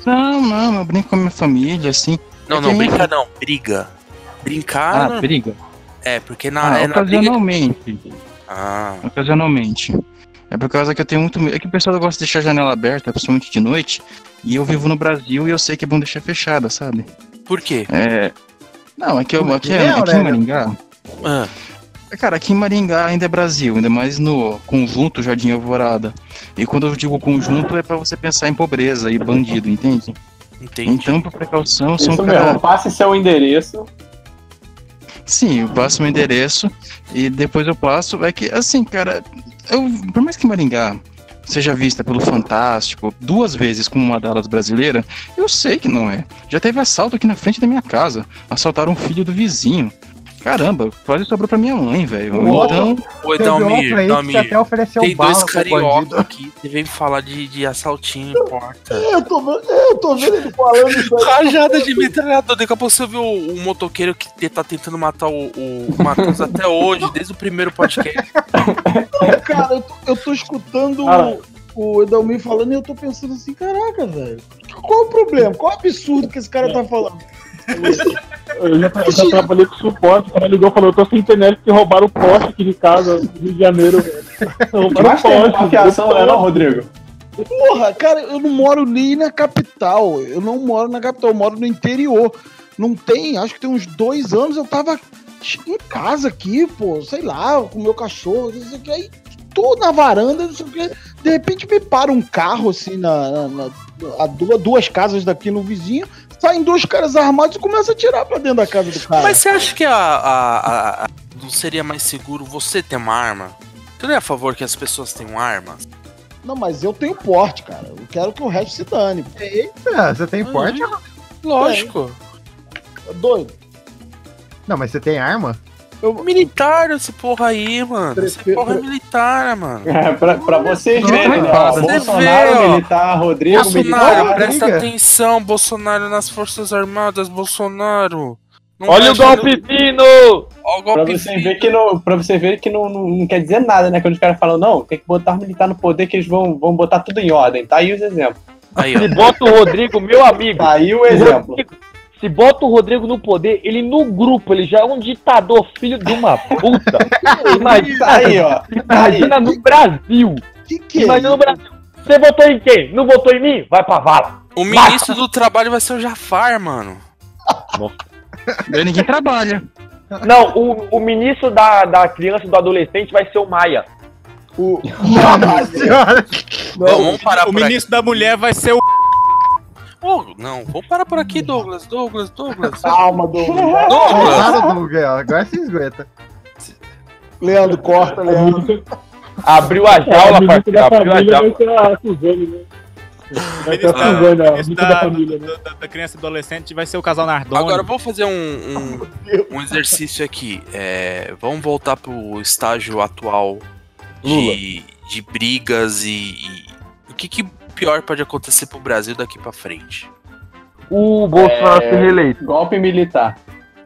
Não, não, eu brinco com a minha família, assim. Não, É não, que brincar não, briga. Brincar Ah, não- briga. é, porque na, Ah, é na briga. ocasionalmente. Ah, Ocasionalmente. É por causa que eu tenho muito medo. É que o pessoal gosta de deixar a janela aberta, principalmente de noite. E eu vivo no Brasil e eu sei que é bom deixar fechada, sabe? por quê? É. Não, é que, eu, aqui, quê, aqui em Aurélio? Maringá. Ah, Cara, aqui em Maringá ainda é Brasil, ainda mais no conjunto Jardim Alvorada. E quando eu digo conjunto é pra você pensar em pobreza e bandido, entende? entendi. Então, por precaução, são Isso cara... mesmo, passe seu endereço. Sim, eu passo meu endereço e depois eu passo. É que, assim, cara, eu, por mais que Maringá seja vista pelo Fantástico duas vezes como uma delas brasileira, eu sei que não é. Já teve assalto aqui na frente da minha casa. Assaltaram um filho do vizinho. Caramba, quase sobrou pra minha mãe, velho. Então, Edalmir, até ofereceu tem dois carioca aqui que vem falar de, de assaltinho em porta. Eu tô, vendo- eu tô vendo ele falando isso aí. Rajada de metralhador. Daqui a pouco você viu o, o motoqueiro que tá tentando matar o, o Matheus até hoje, desde o primeiro podcast. Cara, eu tô, eu tô escutando Cara. o, o Edalmir falando e eu tô pensando assim, caraca, velho. Qual o problema? Qual o absurdo que esse cara tá falando? Eu já, eu já trabalhei com suporte, o cara ligou e falou, eu tô sem internet que roubaram o poste aqui de casa, no Rio de Janeiro, velho. Roubaram o Mas poste. maquiação, né, não, Rodrigo? Porra, cara, eu não moro nem na capital. Eu não moro na capital, eu moro no interior. Não tem, acho que tem uns dois anos eu tava em casa aqui, pô, sei lá, com o meu cachorro, não sei o que. Aí tô na varanda, não sei o que. De repente me para um carro assim na, na- na- a duas, duas casas daqui no vizinho, saem dois caras armados e começam a tirar pra dentro da casa do cara. Mas você acha que a, a- a- a- não seria mais seguro você ter uma arma? Você não é a favor que as pessoas tenham armas? Não, mas eu tenho porte, cara. Eu quero que o resto se dane. Eita, você tem porte? Lógico. É doido. Não, mas você tem arma? Militar, esse porra aí, mano. Esse Prefiro- porra é militar, mano. É, pra, pra vocês Não, verem, né? ó, Bolsonaro, vê, militar, Rodrigo, Bolsonaro, militar. presta liga. atenção, Bolsonaro nas Forças Armadas, Bolsonaro. Não Olha o golpe fino! Pra golpe você ver que, não, pra você ver que não, não, não quer dizer nada, né? Quando os caras falam, não, tem que botar os militares no poder que eles vão, vão botar tudo em ordem. Tá aí os exemplos. Aí, ó. Se bota o Rodrigo, meu amigo. Tá aí o exemplo. Rodrigo- se bota o Rodrigo no poder, ele no grupo, ele já é um ditador, filho de uma puta. Imagina, aí, ó. Tá aí. imagina no Brasil. Que que é Imagina no isso? Brasil. Você votou em quem? Não votou em mim? Vai pra vala. O ministro do trabalho vai ser o Jafar, mano. Daí ninguém trabalha. Não, o, o ministro da, da criança e do adolescente vai ser o Maia. O... Nossa senhora. Não, vamos parar O por ministro da mulher vai ser o. Ô, não, vamos parar por aqui, Douglas. Douglas, Douglas. Calma, Douglas. Douglas. Douglas. Agora se esgueta. Leandro, corta, Leandro. Abriu a É, jaula, da parceiro. Abriu a jaula. vai Suzane, né? Vai ser a da- Suzane, família, né? da- da criança e adolescente vai ser o casal Nardoni. Agora vamos fazer um, um, um exercício aqui. É, vamos voltar pro estágio atual de, de brigas e, e o que, que pior pode acontecer pro Brasil daqui pra frente. O Bolsonaro É, se reeleito. Golpe militar.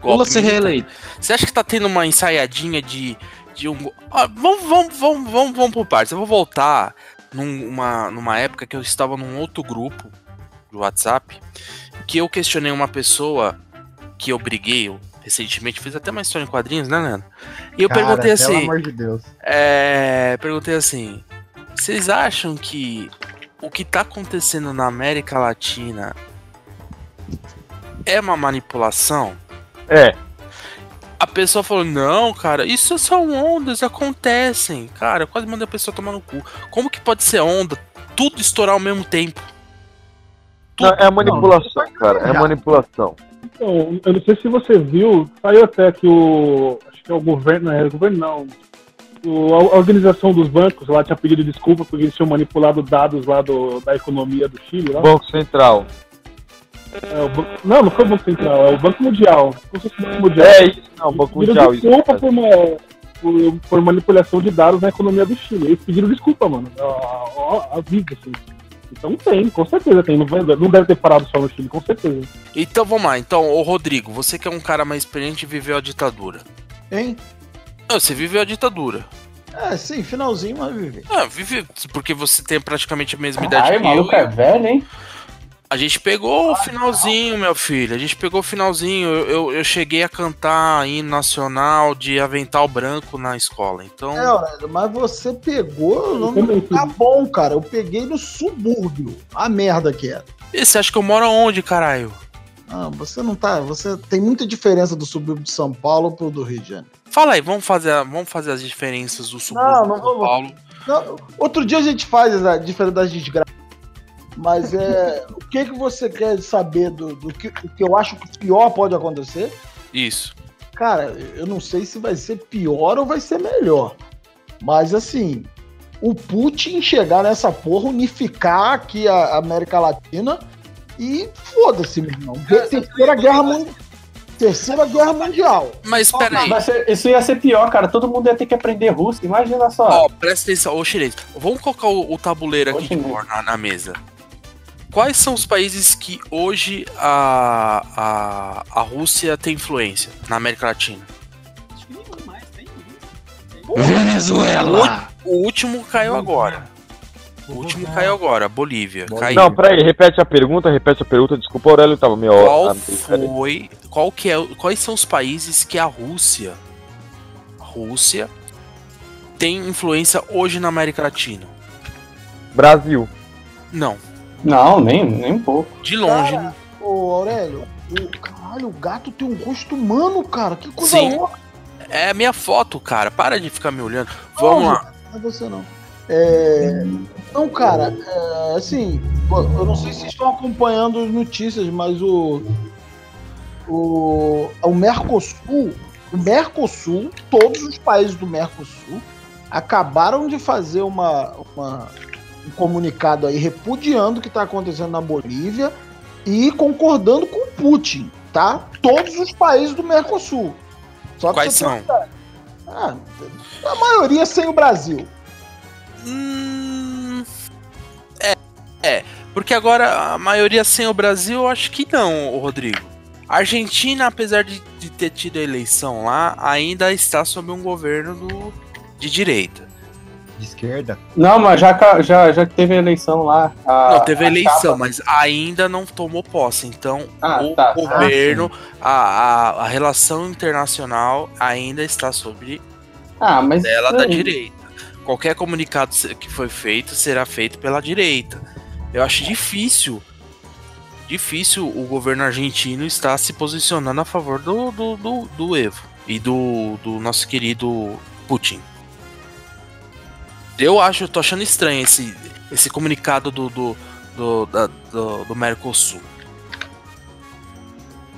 Lula Golpe ser militar. reeleito. Você acha que tá tendo uma ensaiadinha de, de um. Ah, vamos, vamos, vamos, vamos, vamos por partes. Eu vou voltar numa, numa época que eu estava num outro grupo do WhatsApp que eu questionei uma pessoa que eu briguei eu, recentemente, fiz até uma história em quadrinhos, né, Leandro? E eu Cara, perguntei Pelo assim. amor de Deus. É, perguntei assim: vocês acham que o que tá acontecendo na América Latina é uma manipulação? É. A pessoa falou: não, cara, isso são ondas, acontecem. Cara, eu quase mandei a pessoa tomar no cu. Como que pode ser onda? Tudo estourar ao mesmo tempo. Não, é manipulação, cara. É manipulação. Então, eu não sei se você viu, saiu até que o. Acho que é o governo, não é o governo não. O- a organização dos bancos lá tinha pedido desculpa porque eles tinham manipulado dados lá do, da economia do Chile. Lá. Banco Central. É, o banco- não, não foi o Banco Central, é o Banco Mundial. O Banco Mundial. É isso, não, Banco Pediram Mundial. Isso. desculpa por, uma, por, por manipulação de dados na economia do Chile. Eles pediram desculpa, mano. A, vida, assim. Então tem, com certeza tem. Não, não deve ter parado só no Chile, com certeza. Então vamos lá. Então, ô Rodrigo, você que é um cara mais experiente e viveu a ditadura. Hein? Não, você viveu a ditadura. É, sim, finalzinho, mas vive. Ah, vive, porque você tem praticamente a mesma idade Ai, que maluco eu. é velho, hein? A gente pegou o finalzinho, meu filho. A gente pegou o finalzinho. Eu, eu, eu cheguei a cantar hino nacional de avental branco na escola. Então. É, Aurélio, mas você pegou, também tá bom, cara. Eu peguei no subúrbio. A merda que era. E você acha que eu moro aonde, caralho? Ah, você não tá. Você tem muita diferença do subúrbio de São Paulo pro do Rio de Janeiro. Fala aí, vamos fazer, a- vamos fazer as diferenças do subúrbio Não, de não São vou- Paulo. Não, outro dia a gente faz a diferença das desgraças. Mas é. o que, que você quer saber do, do que, o que eu acho que pior pode acontecer? Isso. Cara, eu não sei se vai ser pior ou vai ser melhor. Mas assim, o Putin chegar nessa porra, unificar aqui a América Latina e foda-se, meu irmão. Terceira guerra, mun- Terceira guerra mundial. Mas peraí. Vai ser- isso ia ser pior, cara. Todo mundo ia ter que aprender russo. Imagina só. Ó, presta atenção, ô chinês. Vamos colocar o, o tabuleiro aqui na, na mesa. Quais são os países que hoje a, a, a Rússia tem influência na América Latina? Venezuela! O último caiu agora. O último caiu agora, Bolívia. Caiu. Não, peraí, repete a pergunta, repete a pergunta. Desculpa, Aurélio tava meio. Qual foi. Qual que é, quais são os países que a Rússia. A Rússia tem influência hoje na América Latina? Brasil. Não. Não, nem, nem um pouco. De longe. Cara, ô Aurélio, o, caralho, o gato tem um rosto humano, cara. Que coisa Sim. louca. É a minha foto, cara. Para de ficar me olhando. Vamos Não, lá. Não é você não. É... Não, cara, é, assim, eu não sei se vocês estão acompanhando as notícias, mas o. O, o Mercosul, o Mercosul, todos os países do Mercosul acabaram de fazer uma, uma- um comunicado aí repudiando o que está acontecendo na Bolívia e concordando com o Putin, tá? Todos os países do Mercosul. Quais são? Ah, a maioria sem o Brasil. Hum, É, é. Porque agora a maioria sem o Brasil, eu acho que não, Rodrigo. A Argentina, apesar de, de ter tido a eleição lá, ainda está sob um governo do- de direita. De esquerda. Não, mas já, ca- já, já que teve eleição lá. a- não, teve a eleição, chapa- mas ainda não tomou posse. Então, Ah, o tá. governo, a, a, a relação internacional ainda está sobre Ah, mas. dela da Hum. direita. Qualquer comunicado que foi feito será feito pela direita. Eu acho difícil, difícil o governo argentino estar se posicionando a favor do, do, do, do Evo e do, do nosso querido Putin. Eu acho, eu tô achando estranho esse, esse comunicado do, do, do, da- do, do Mercosul.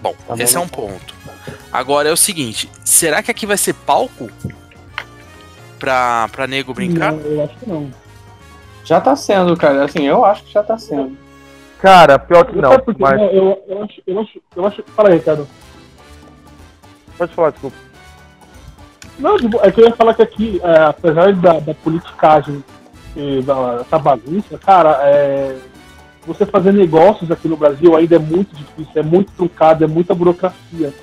Bom, Tá esse é um ponto. Agora é o seguinte, será que aqui vai ser palco pra, pra nego brincar? Não, eu acho que não. Já tá sendo, cara. Assim, eu acho que já tá sendo. Cara, pior que não, Sabe por quê? mas. Não, eu, eu, acho, eu, acho, eu acho. Fala aí, Ricardo. Pode falar, desculpa. Não, tipo, é que eu ia falar que aqui, é, apesar da, da politicagem e da, dessa bagunça, cara, é, você fazer negócios aqui no Brasil ainda é muito difícil, é muito truncado, é muita burocracia.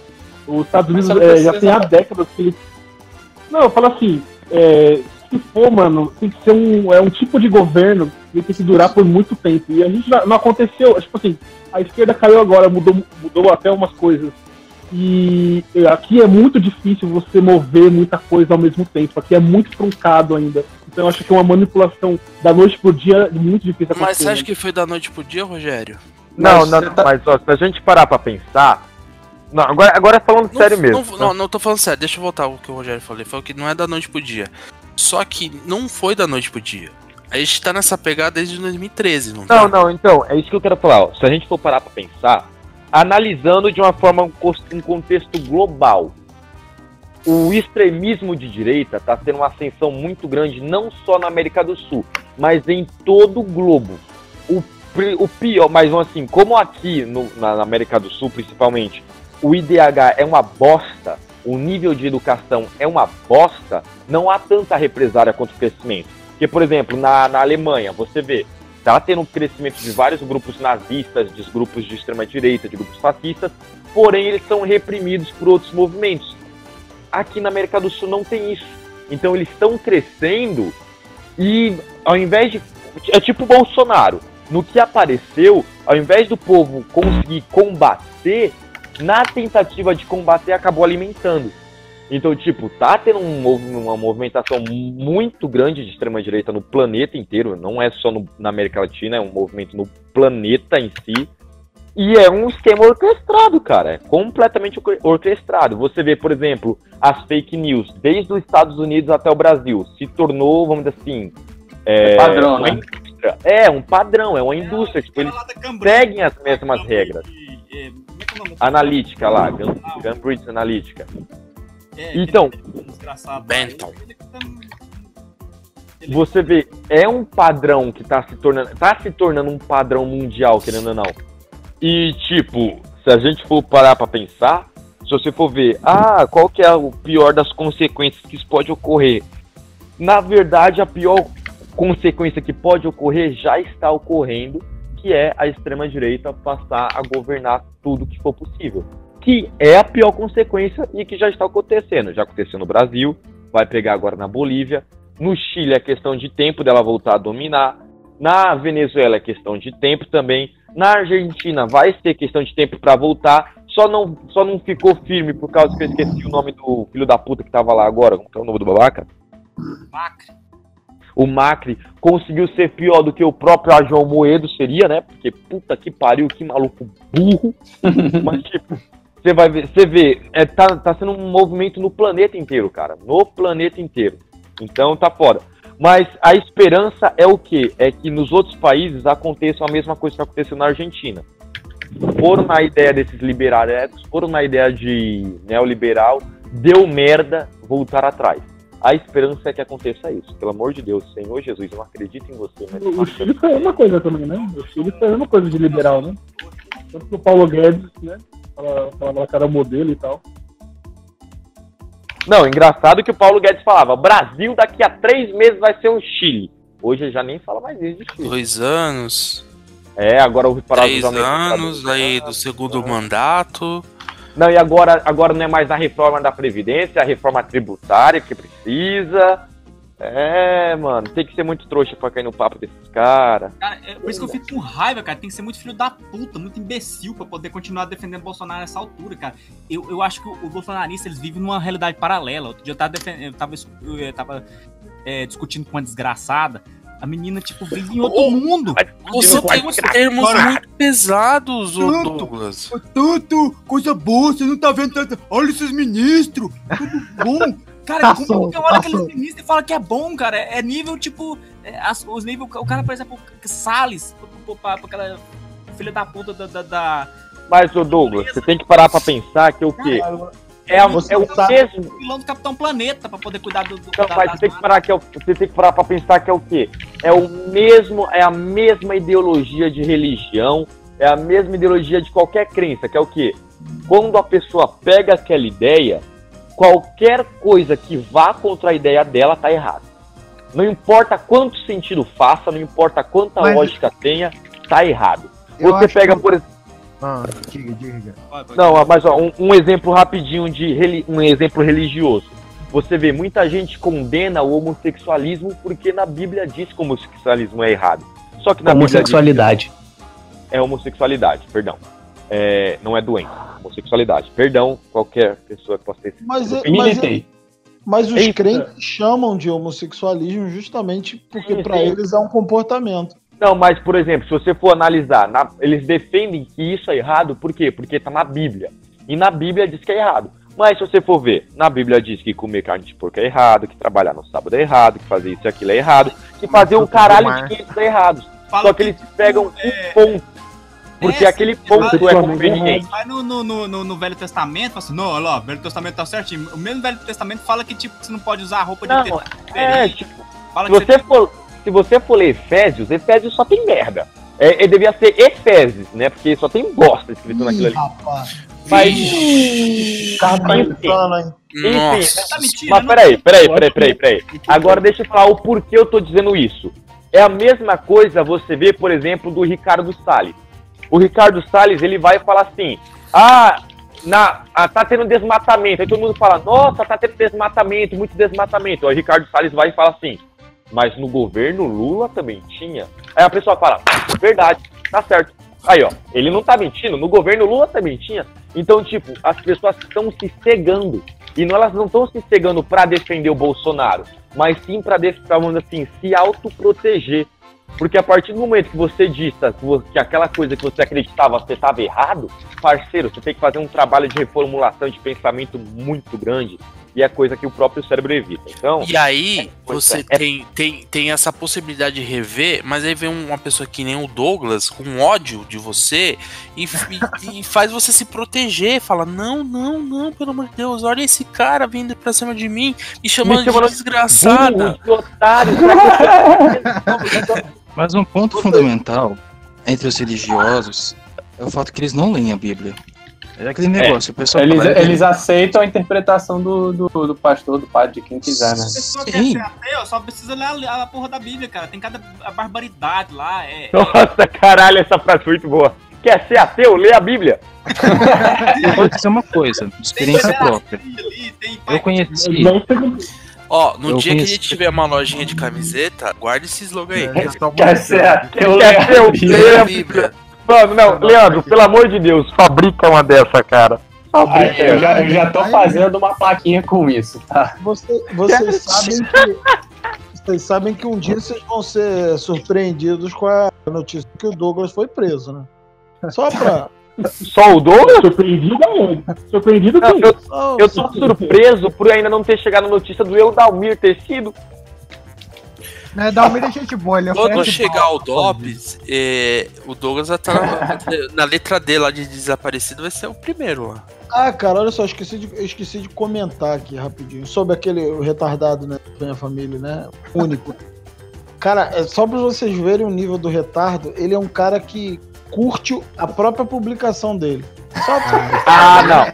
Os Estados Unidos é, já tem há décadas que eles. Não, eu falo assim, é, se for, mano, tem que ser um, é um tipo de governo que tem que durar por muito tempo. E a gente não aconteceu, tipo assim, a esquerda caiu agora, mudou, mudou até umas coisas. E aqui é muito difícil você mover muita coisa ao mesmo tempo. Aqui é muito truncado ainda. Então eu acho que é uma manipulação da noite pro dia muito difícil Mas você acontecer. acha que foi da noite pro dia, Rogério? Não, Mas não, tá- mas ó, se a gente parar pra pensar. Não, agora, agora falando Não- sério mesmo. Não, não, não tô falando sério, deixa eu voltar o que o Rogério falou. Ele falou que não é da noite pro dia. Só que não foi da noite pro dia. A gente tá nessa pegada desde 2013, não, Não, tá? não, então, é isso que eu quero falar. Ó. Se a gente for parar pra pensar, analisando de uma forma, um contexto global, o extremismo de direita está tendo uma ascensão muito grande, não só na América do Sul, mas em todo o globo. O, o pior, mas assim, como aqui no- na América do Sul, principalmente, o IDH é uma bosta, o nível de educação é uma bosta, não há tanta represária quanto o crescimento. Porque, por exemplo, na, na Alemanha, você vê, tá tendo um crescimento de vários grupos nazistas, de grupos de extrema-direita, de grupos fascistas, porém eles são reprimidos por outros movimentos. Aqui na América do Sul não tem isso. Então eles estão crescendo e ao invés de. É tipo Bolsonaro. No que apareceu, ao invés do povo conseguir combater, na tentativa de combater acabou alimentando. Então, tipo, tá tendo um uma movimentação muito grande de extrema-direita no planeta inteiro, não é só no- na América Latina, é um movimento no planeta em si. E é um esquema orquestrado, cara. É completamente orque- orquestrado. Você vê, por exemplo, as fake news, desde os Estados Unidos até o Brasil, se tornou, vamos dizer assim. É, padrão, uma né? indústria. É, um padrão, é uma indústria. Tipo, eles seguem as mesmas regras. É, Analítica lá, Gam- Cambridge Analytica. Então, Benton. você vê, é um padrão que tá se tornando, tá se tornando um padrão mundial, querendo ou não. E tipo, se a gente for parar pra pensar, se você for ver, ah, qual que é o pior das consequências que isso pode ocorrer? Na verdade, a pior consequência que pode ocorrer já está ocorrendo, que é a extrema direita passar a governar tudo que for possível. Que é a pior consequência e que já está acontecendo. Já aconteceu no Brasil, vai pegar agora na Bolívia. No Chile é questão de tempo dela voltar a dominar. Na Venezuela é questão de tempo também. Na Argentina vai ser questão de tempo para voltar. Só não, só não ficou firme por causa que eu esqueci o nome do filho da puta que tava lá agora. Como é o nome do babaca? Macri. O Macri conseguiu ser pior do que o próprio João Moedo seria, né? Porque puta que pariu, que maluco burro. Mas tipo, você vai ver, você vê, é, tá, tá sendo um movimento no planeta inteiro, cara. No planeta inteiro. Então tá foda. Mas a esperança é o quê? É que nos outros países aconteça a mesma coisa que aconteceu na Argentina. Foram na ideia desses liberais, foram na ideia de neoliberal, deu merda, voltar atrás. A esperança é que aconteça isso. Pelo amor de Deus, Senhor Jesus, eu não acredito em você, mas O Chile foi a mesma coisa também, né? O Chile foi a mesma coisa de liberal, né? Tanto que o Paulo Guedes, né? Falava falava que era modelo e tal. Não, engraçado que o Paulo Guedes falava: Brasil daqui a três meses vai ser um Chile. Hoje ele já nem fala mais isso de Chile. Dois anos, É, agora o três anos aí do segundo mandato. Não, e agora, agora não é mais a reforma da Previdência, é a reforma tributária que precisa. É, mano, tem que ser muito trouxa pra cair no papo desses caras. Cara, é por isso que eu fico com raiva, cara. Tem que ser muito filho da puta, muito imbecil pra poder continuar defendendo Bolsonaro nessa altura, cara. Eu, eu acho que o, o bolsonarista, eles vivem numa realidade paralela. Outro dia eu tava, eu tava, eu tava é, discutindo com uma desgraçada. A menina, tipo, vive em outro mundo. Você tem uns termos Cara, muito pesados, ô Tanto. Douglas. Tanto, coisa boa, você não tá vendo tanto. Olha esses ministros, tudo bom. Cara, como Passou, que eu olho aqueles passou. ministros e falo que é bom, cara? É nível, tipo, é, as- os níveis. O cara, por exemplo, Salles, pra aquela filha da puta da. da, da Mas, ô Douglas, você tem que parar pra pensar que é o quê? É, Você é o tá- mesmo. vilão do Capitão Planeta pra poder cuidar do. do Não, da- mas você tem que parar que é o, você tem que parar pra pensar que é o quê? É o mesmo, é a mesma ideologia de religião, é a mesma ideologia de qualquer crença, que é o quê? Quando a pessoa pega aquela ideia, qualquer coisa que vá contra a ideia dela tá errado. Não importa quanto sentido faça, não importa quanta Mas- lógica tenha, tá errado. Eu Você pega, que- por exemplo. Ah, diga, diga. Não, mas ó, um, um exemplo rapidinho de reli- um exemplo religioso. Você vê, muita gente condena o homossexualismo porque na Bíblia diz que o homossexualismo é errado. Só que na Homossexualidade. É homossexualidade, perdão. É, não é doença, homossexualidade. Perdão, qualquer pessoa que possa ter. Mas, é- Eu mas, militei. mas os Eita. crentes chamam de homossexualismo justamente porque sim. eles é um comportamento. Não, mas, por exemplo, se você for analisar, na- eles defendem que isso é errado, por quê? Porque tá na Bíblia. E na Bíblia diz que é errado. Mas se você for ver, na Bíblia diz que comer carne de porco é errado, que trabalhar no sábado é errado, que fazer isso e aquilo é errado, que fazer um caralho de 500 é errado. Só que eles pegam um ponto. Porque É, aquele ponto é conveniente. Vai no, no, no, no- Velho Testamento, assim, não, olha lá, o Velho Testamento tá certinho. O mesmo Velho Testamento fala que, tipo, você não pode usar roupa de Não, É, diferente. tipo, Fala se que você, for, se você for ler Efésios, Efésios só tem merda. É, é, devia ser Efésios, né? Porque só tem bosta escrito naquilo ali. Rapaz. Mas. Tá Enfim. Tá mentira, mas não- peraí, peraí, peraí, peraí, peraí. Agora deixa eu falar o porquê eu tô dizendo isso. É a mesma coisa você vê, por exemplo, do Ricardo Salles. O Ricardo Salles, ele vai falar assim: ah, na, ah, tá tendo desmatamento. Aí todo mundo fala: nossa, tá tendo desmatamento, muito desmatamento. Aí o Ricardo Salles vai e fala assim: mas no governo Lula também tinha. Aí a pessoa fala: verdade, tá certo. Aí, ó, ele não tá mentindo, no governo Lula também tinha. Então, tipo, as pessoas estão se cegando. E não, elas não estão se cegando pra defender o Bolsonaro, mas sim dizer assim, se autoproteger. Porque a partir do momento que você diz que aquela coisa que você acreditava você estava errado, parceiro, você tem que fazer um trabalho de reformulação de pensamento muito grande e é coisa que o próprio cérebro evita. Então, E aí, Pois você é. tem, tem, tem essa possibilidade de rever, mas aí vem uma pessoa que nem o Douglas, com ódio de você, e, e- e faz você se proteger. Fala: Não, não, não, pelo amor de Deus, olha esse cara vindo pra cima de mim, me chamando, chamando de desgraçada. de otário, Mas um ponto fundamental entre os religiosos é o fato que eles não leem a Bíblia. É aquele negócio, o pessoal Eles, eles aceitam a interpretação do, do, do pastor, do padre, de quem quiser, né? A pessoa quer ser ateu, só precisa ler a, a porra da Bíblia, cara. Tem cada barbaridade lá. É, Nossa, caralho, essa frase foi muito boa. Quer ser ateu? Lê a Bíblia. Eu vou dizer uma coisa, experiência própria. Eu conheci. Ó, no Eu dia que a gente tiver uma lojinha de camiseta, guarda esse slogan aí. Quer ser ateu, Quer ser o Mano, não, Leandro, pelo amor de Deus, fabrica uma dessa, cara. Ah, Fabrica. eu, já, eu já tô fazendo uma plaquinha com isso, tá? Você- vocês sabem que. Vocês sabem que um dia vocês vão ser surpreendidos com a notícia que o Douglas foi preso, né? Só pra. Só o Douglas? Surpreendido aonde? Surpreendido quem? eu, eu tô surpreso por ainda não ter chegado a notícia do Eudalmir ter sido. Né, Dalmir é gente boa, ele Quando oferece chegar o Dobbs, é, o Douglas vai estar na, na letra D lá de desaparecido, vai ser o primeiro lá. Ah, cara, olha só, esqueci de, eu esqueci de comentar aqui rapidinho sobre aquele retardado, né? Minha família, né? Único. Cara, é só pra vocês verem o nível do retardo, ele é um cara que curte a própria publicação dele. Só pra... Ah, não.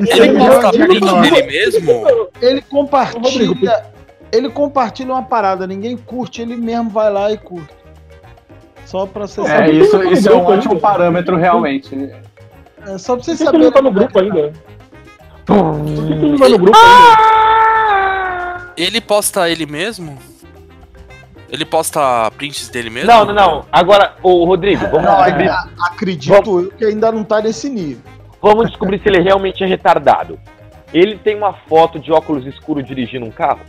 Ele é mesmo? Ele compartilha. Ele compartilha uma parada, ninguém curte, ele mesmo vai lá e curte. Só pra ser É, isso, isso é um ótimo parâmetro, realmente. É só pra Por que ele não tá no grupo ainda? Por que ele não tá no grupo ainda? Ele posta ele mesmo? Ele posta prints dele mesmo? Não, não, não. Agora, ô Rodrigo, vamos Não, descobrir, acredito eu que ainda não tá nesse nível. vamos descobrir se ele realmente é retardado. Ele tem uma foto de óculos escuros dirigindo um carro?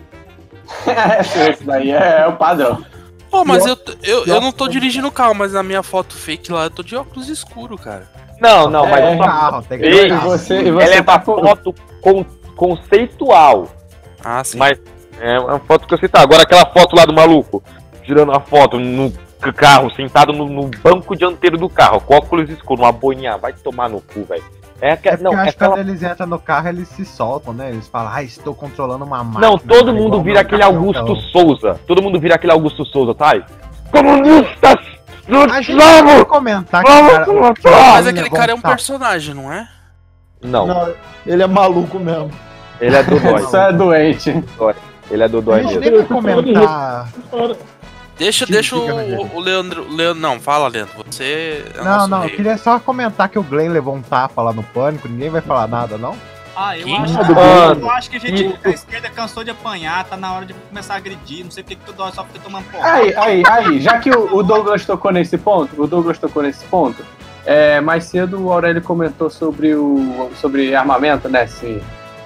Esse daí é, o padrão. Pô, mas eu, eu, eu não tô dirigindo o carro, mas na minha foto fake lá eu tô de óculos escuro, cara. Não, não, mas É, uma carro, tem que E você, e ela você é tá uma com... foto con- conceitual. Ah, sim. Mas é uma foto que eu citar. Agora aquela foto lá do maluco, tirando a foto no carro, sentado no, no banco dianteiro do carro, com óculos escuros, uma boinha, vai tomar no cu, velho. É, aqua- É não, eu é acho que quando eles entram no carro, eles se soltam, né? Eles falam, ah, estou controlando uma máquina. Não, todo É mundo igual vira aquele. Augusto Souza. Todo mundo vira aquele Augusto Souza, tá? Comunistas! A gente Vamos! comentar que Vamos cara! Mas aquele cara é um personagem, não é? Não, Não, ele é maluco mesmo. ele é Dodói. Isso é doente. Ele é A Dodói gente mesmo. nem vai comentar. Deixa, deixa o, o Leandro, Leandro. Não, fala, Leandro. Você. É Não, nosso não, eu rei. queria só comentar que o Glenn levou um tapa lá no pânico, ninguém vai falar nada, não? Ah, eu Quem? acho, Mano, eu acho que a gente, isso. a esquerda cansou de apanhar, tá na hora de começar a agredir. Não sei porque que toda hora só fica tomando porra. Aí, aí, aí, já que o, o Douglas tocou nesse ponto, o Douglas tocou nesse ponto, é, mais cedo o Aurélio comentou sobre o sobre armamento, né? Se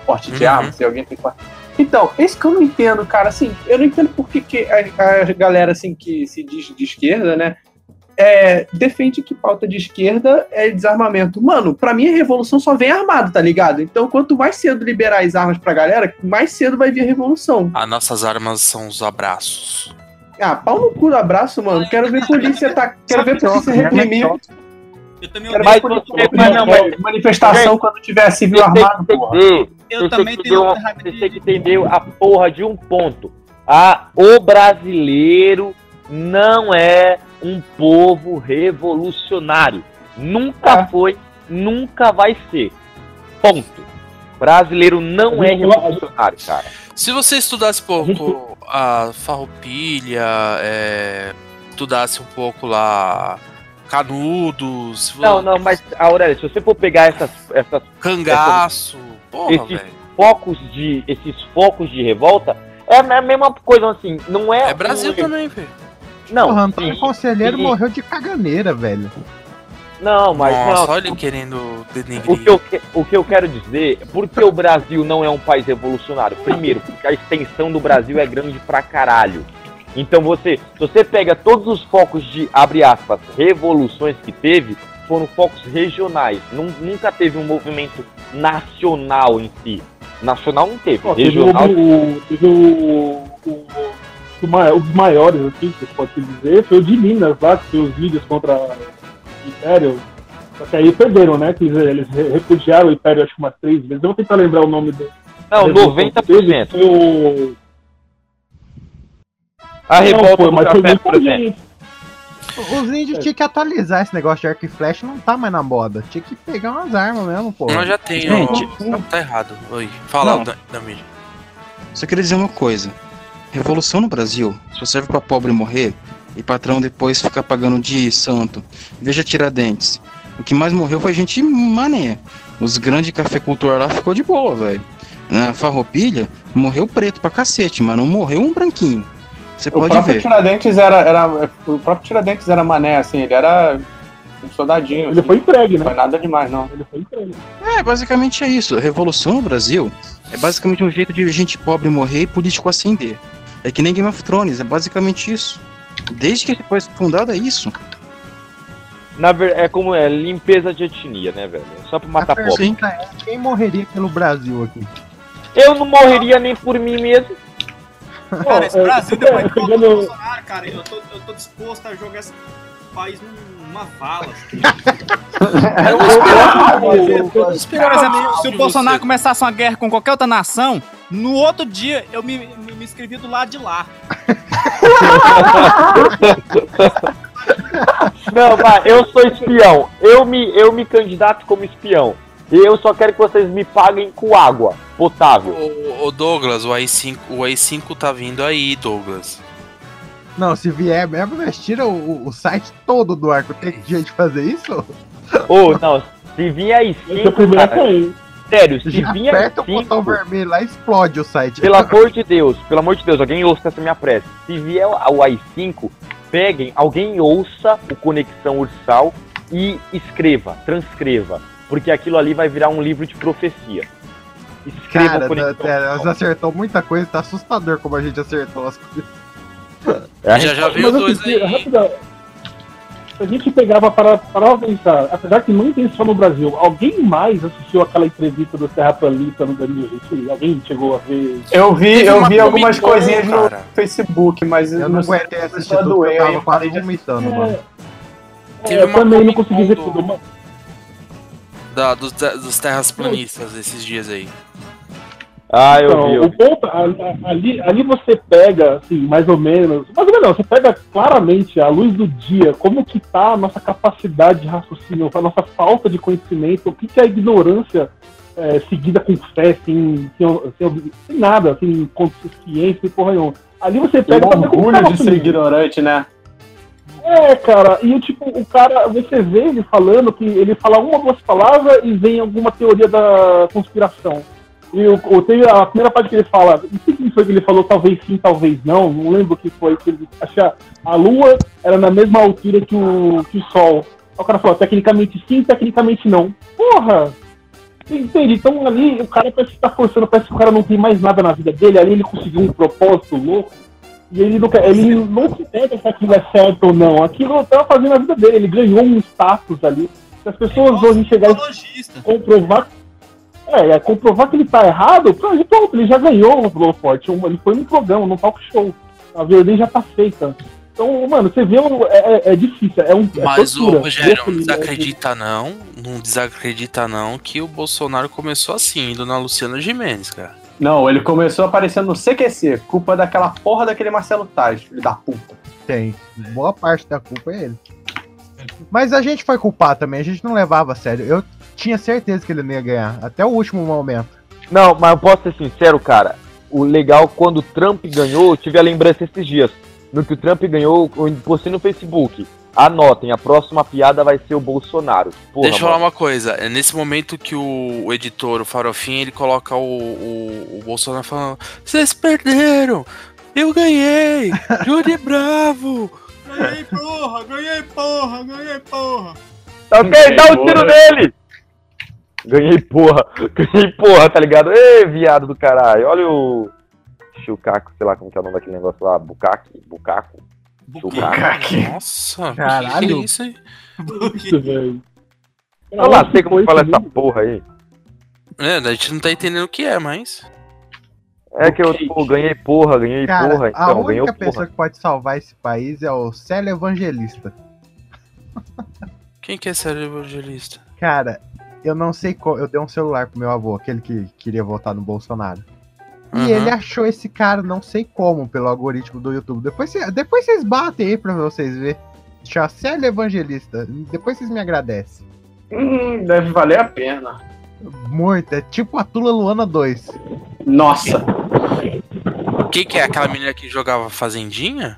porte de Uhum. arma, se alguém tem porte. Então, esse que eu não entendo, cara, assim, eu não entendo por que, que a, a galera assim que se diz de esquerda, né? é, defende que pauta de esquerda é desarmamento. Mano, pra mim a revolução só vem armado, tá ligado? Então, quanto mais cedo liberar as armas pra galera, mais cedo vai vir a revolução. As nossas armas são os abraços. Ah, pau no cu do abraço, mano. Quero ver polícia tá. Quero ver polícia reprimir. Eu também Quero ver polícia reprimir mas não, mas- manifestação quando tiver civil armado, porra. Eu você também tem que tenho entender muita raiva Você de- tem que entender a porra de um ponto. Ah, o brasileiro não é um povo revolucionário. Nunca É. foi, nunca vai ser. Ponto. Brasileiro não é revolucionário, cara. Se você estudasse um pouco a farroupilha, é, estudasse um pouco lá Canudos, Não, não, mas, Aurélia, se você for pegar essas, essas Cangaço, porra, Esse- velho. focos de esses focos de revolta, é a mesma coisa assim, não é É Brasil um- também, velho. Não, Porra, Antônio sim, Conselheiro sim. morreu de caganeira, velho. Não, mas Nossa, não. olha ele querendo O denegrir. que, eu, que- o que eu quero dizer, por que o Brasil não é um país revolucionário? Primeiro, porque a extensão do Brasil é grande pra caralho. Então você, se você pega todos os focos de, abre aspas, revoluções que teve, foram focos regionais. Nun- nunca teve um movimento nacional em si. Nacional não teve. Ó, teve o, regional. teve o, o, o ma- os maiores, assim, que pode se dizer, foi o de Minas lá, que os vídeos contra o Império. Só que aí perderam, né? Que eles, eles re- repudiaram o Império acho que umas três vezes. Eu vou tentar lembrar o nome do. Não, da revolução que teve. 90%. Foi o. A Não, revolta foi, do mas foi café, por muita exemplo. gente. Os índios tinham que atualizar esse negócio de arco e flecha, não tá mais na moda. Tinha que pegar umas armas mesmo, pô. Nós já tem, Gente, ó, tá errado. Oi, fala, Não. da, da mídia. Só queria dizer uma coisa. Revolução no Brasil só serve pra pobre morrer e patrão depois ficar pagando de santo. Veja Tiradentes. O que mais morreu foi gente mané. Os grandes cafeicultores lá ficou de boa, velho. Na farroupilha, morreu preto pra cacete, mas não morreu um branquinho. Você O pode próprio ver. Tiradentes era, era. O próprio Tiradentes era mané, assim, ele era um soldadinho. Ele assim. foi entregue, Não né? foi nada demais, não. Ele foi entregue. É, basicamente é isso. A revolução no Brasil é basicamente um jeito de gente pobre morrer e político ascender. É que nem Game of Thrones, é basicamente isso. Desde que ele foi fundado é isso. Na ver... É como é, limpeza de etnia, né, velho? Só pra matar pobre. é, quem morreria pelo Brasil aqui? Eu não morreria nem por mim mesmo. Cara, esse Brasil, é, depois que pegando- voltou o Bolsonaro, cara, eu tô, eu tô disposto a jogar esse país numa vala. assim. Por exemplo, se o Bolsonaro começasse uma guerra com qualquer outra nação, no outro dia eu me, me, me inscrevi do lado de lá. Não, vai, eu sou espião. Eu me, eu me candidato como espião. E eu só quero que vocês me paguem com água potável. Ô, ô, Douglas, o AI5, o AI5 tá vindo aí, Douglas. Não, se vier mesmo, nós tira o, o site todo do arco. Tem jeito de fazer isso? Ou, não, Se vir aí Esse é o 5, primeiro cara, foi. sério, se Já vir aí aperta o botão 5, vermelho lá explode o site. pelo amor de Deus, pelo amor de Deus, alguém ouça essa minha prece. Se vier o i5, peguem, alguém ouça o Conexão Ursal e escreva, transcreva, porque aquilo ali vai virar um livro de profecia. Escreva Cara, o Conexão tá- é, nós acertou muita coisa, tá assustador como a gente acertou as coisas. É, a Já gente- já veio Mas dois assim, aí. rapidão. Se a gente pegava para, para pensar, apesar que não tem só no Brasil, alguém mais assistiu aquela entrevista do Terraplanista no Danilo Gentili? Alguém chegou a ver? Eu vi, eu vi algumas coisinhas no cara. Facebook, mas Eu não aguentei assistir tudo, eu tava parei quase vomitando, mano. Teve eu também não consegui ver tudo. mas- Da, dos, dos terras planistas esses dias aí. Ah, eu Então, vi. eu o ponto, a- a- ali, ali você pega, assim, mais ou menos, mais ou menos não, você pega claramente à luz do dia, como que tá a nossa capacidade de raciocínio, a nossa falta de conhecimento, o que, que é a ignorância é, seguida com fé, sem, sem, sem, sem nada, sem consciência, sem porra nenhuma. Ali você Tem pega... um orgulho tá de ser ignorante, né? É, cara, e tipo, o cara, você vê ele falando que ele fala uma ou duas palavras e vem alguma teoria da conspiração. E o, o, teve a primeira parte que ele fala, não sei o que foi que ele falou, talvez sim, talvez não, não lembro o que foi, que ele achar a Lua era na mesma altura que o, que o Sol. O cara falou, tecnicamente sim, tecnicamente não. Porra! Entende? Então ali o cara parece que tá forçando, parece que o cara não tem mais nada na vida dele, ali ele conseguiu um propósito louco. E ele não, quer, ele não se pega se aquilo é certo ou não. Aquilo tá fazendo a vida dele. Ele ganhou um status ali. Se as pessoas hoje chegarem e comprovar. É, é, comprovar que ele tá errado, pronto, pronto, ele já ganhou o. Um- Ele foi num programa, num talk show. A verdade já tá feita. Então, mano, você vê, é, é- é difícil. É um, é Mas o. Rogério, não Esse- desacredita não, não desacredita não que o Bolsonaro começou assim, indo na Luciana Gimenez, cara. Não, ele começou aparecendo no CQC, culpa daquela porra daquele Marcelo Taz, filho da puta. Tem. Boa parte da culpa é ele. Mas a gente foi culpado também, a gente não levava a sério. Eu tinha certeza que ele não ia ganhar, até o último momento. Não, mas eu posso ser sincero, cara. O legal, quando o Trump ganhou, eu tive a lembrança esses dias. No que o Trump ganhou, eu postei no Facebook. Anotem, a próxima piada vai ser o Bolsonaro. Porra, Deixa eu falar mano. uma coisa, é nesse momento que o, o editor, o Farofinha, ele coloca o, o, o Bolsonaro falando: Vocês perderam! Eu ganhei! Júri Bravo! Ganhei, porra, ganhei, porra, ganhei, porra. Tá ok, dá um tiro nele! Ganhei porra, ganhei porra, tá ligado? Ê, viado do caralho, olha o. Chucaco, sei lá como que é o nome daquele negócio lá, Bucaque, Bucaco. Chucaco. Nossa, Caralho. que é isso aí? Isso, velho. Eu lá sei como fala essa porra aí. É, a gente não tá entendendo o que é, mas. É que eu, pô, ganhei porra, ganhei Cara, porra, a então, ganhou única pessoa porra. que pode salvar esse país é o Célio Evangelista. Quem que é sério evangelista? Cara, eu não sei como. Eu dei um celular pro meu avô, aquele que queria votar no Bolsonaro. E Uhum. ele achou esse cara, não sei como, pelo algoritmo do YouTube. Depois, cê- depois vocês batem aí pra vocês verem. Chama Célio Evangelista. Depois vocês me agradecem. Hum, deve valer a pena. Muito. É tipo a Tula Luana 2. Nossa. Quem que é aquela menina que jogava Fazendinha?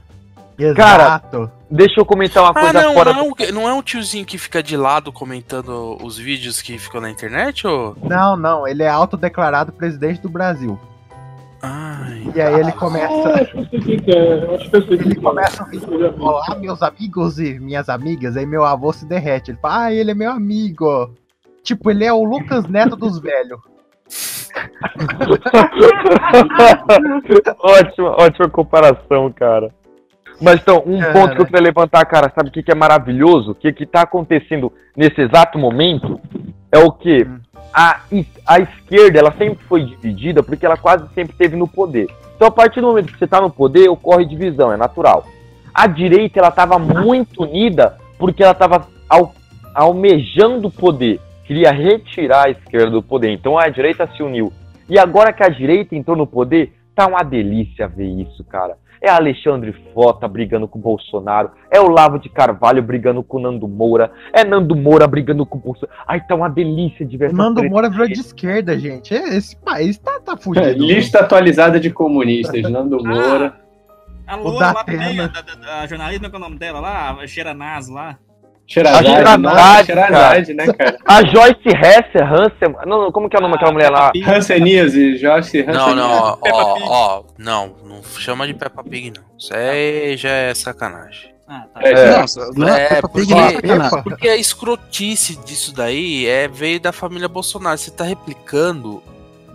Cara, Exato. deixa eu comentar uma Ah, coisa não, fora não, do... é um- não é um tiozinho que fica de lado comentando os vídeos que ficam na internet, ou? Não, não. Ele é autodeclarado presidente do Brasil. E aí ele Ah, começa. é, quem Ele é. começa a Olá, meus amigos e minhas amigas. Aí meu avô se derrete. Ele fala, ah, ele é meu amigo. Tipo, ele é o Lucas Neto dos velhos. ótima, ótima comparação, cara. Mas então, um Cara. ponto que eu queria levantar, cara, sabe o que, que é maravilhoso? O que, que tá acontecendo nesse exato momento é o que? A, es- a esquerda, ela sempre foi dividida porque ela quase sempre esteve no poder. Então, a partir do momento que você tá no poder, ocorre divisão, é natural. A direita, ela tava muito unida porque ela tava al- almejando o poder. Queria retirar a esquerda do poder. Então, a direita se uniu. E agora que a direita entrou no poder, tá uma delícia ver isso, cara. É Alexandre Frota brigando com o Bolsonaro. É o Lavo de Carvalho brigando com o Nando Moura. É Nando Moura brigando com o Bolsonaro. Ai, tá uma delícia de ver O essa Nando. Moura virou de esquerda, gente. É, Esse país tá, tá É, fugido. lista atualizada de comunistas, Nando Moura. A O Loura lá também, a, a jornalista, qual é o nome dela lá? A Xeranaz lá. Xerazade, A Xerazade, nossa, Xerazade, né, cara? A Joyce Hesser, Hansen. Não, não, como que é o nome daquela mulher lá? Hanseníase, Joyce Hanseníase. Não, não, ó, ó, ó, não, não chama de Peppa Pig, não. Isso aí já é sacanagem. Ah, tá. É, Nossa, não é, É, Peppa Pig, porque, não é porque a escrotice disso daí é, veio da família Bolsonaro. Você tá replicando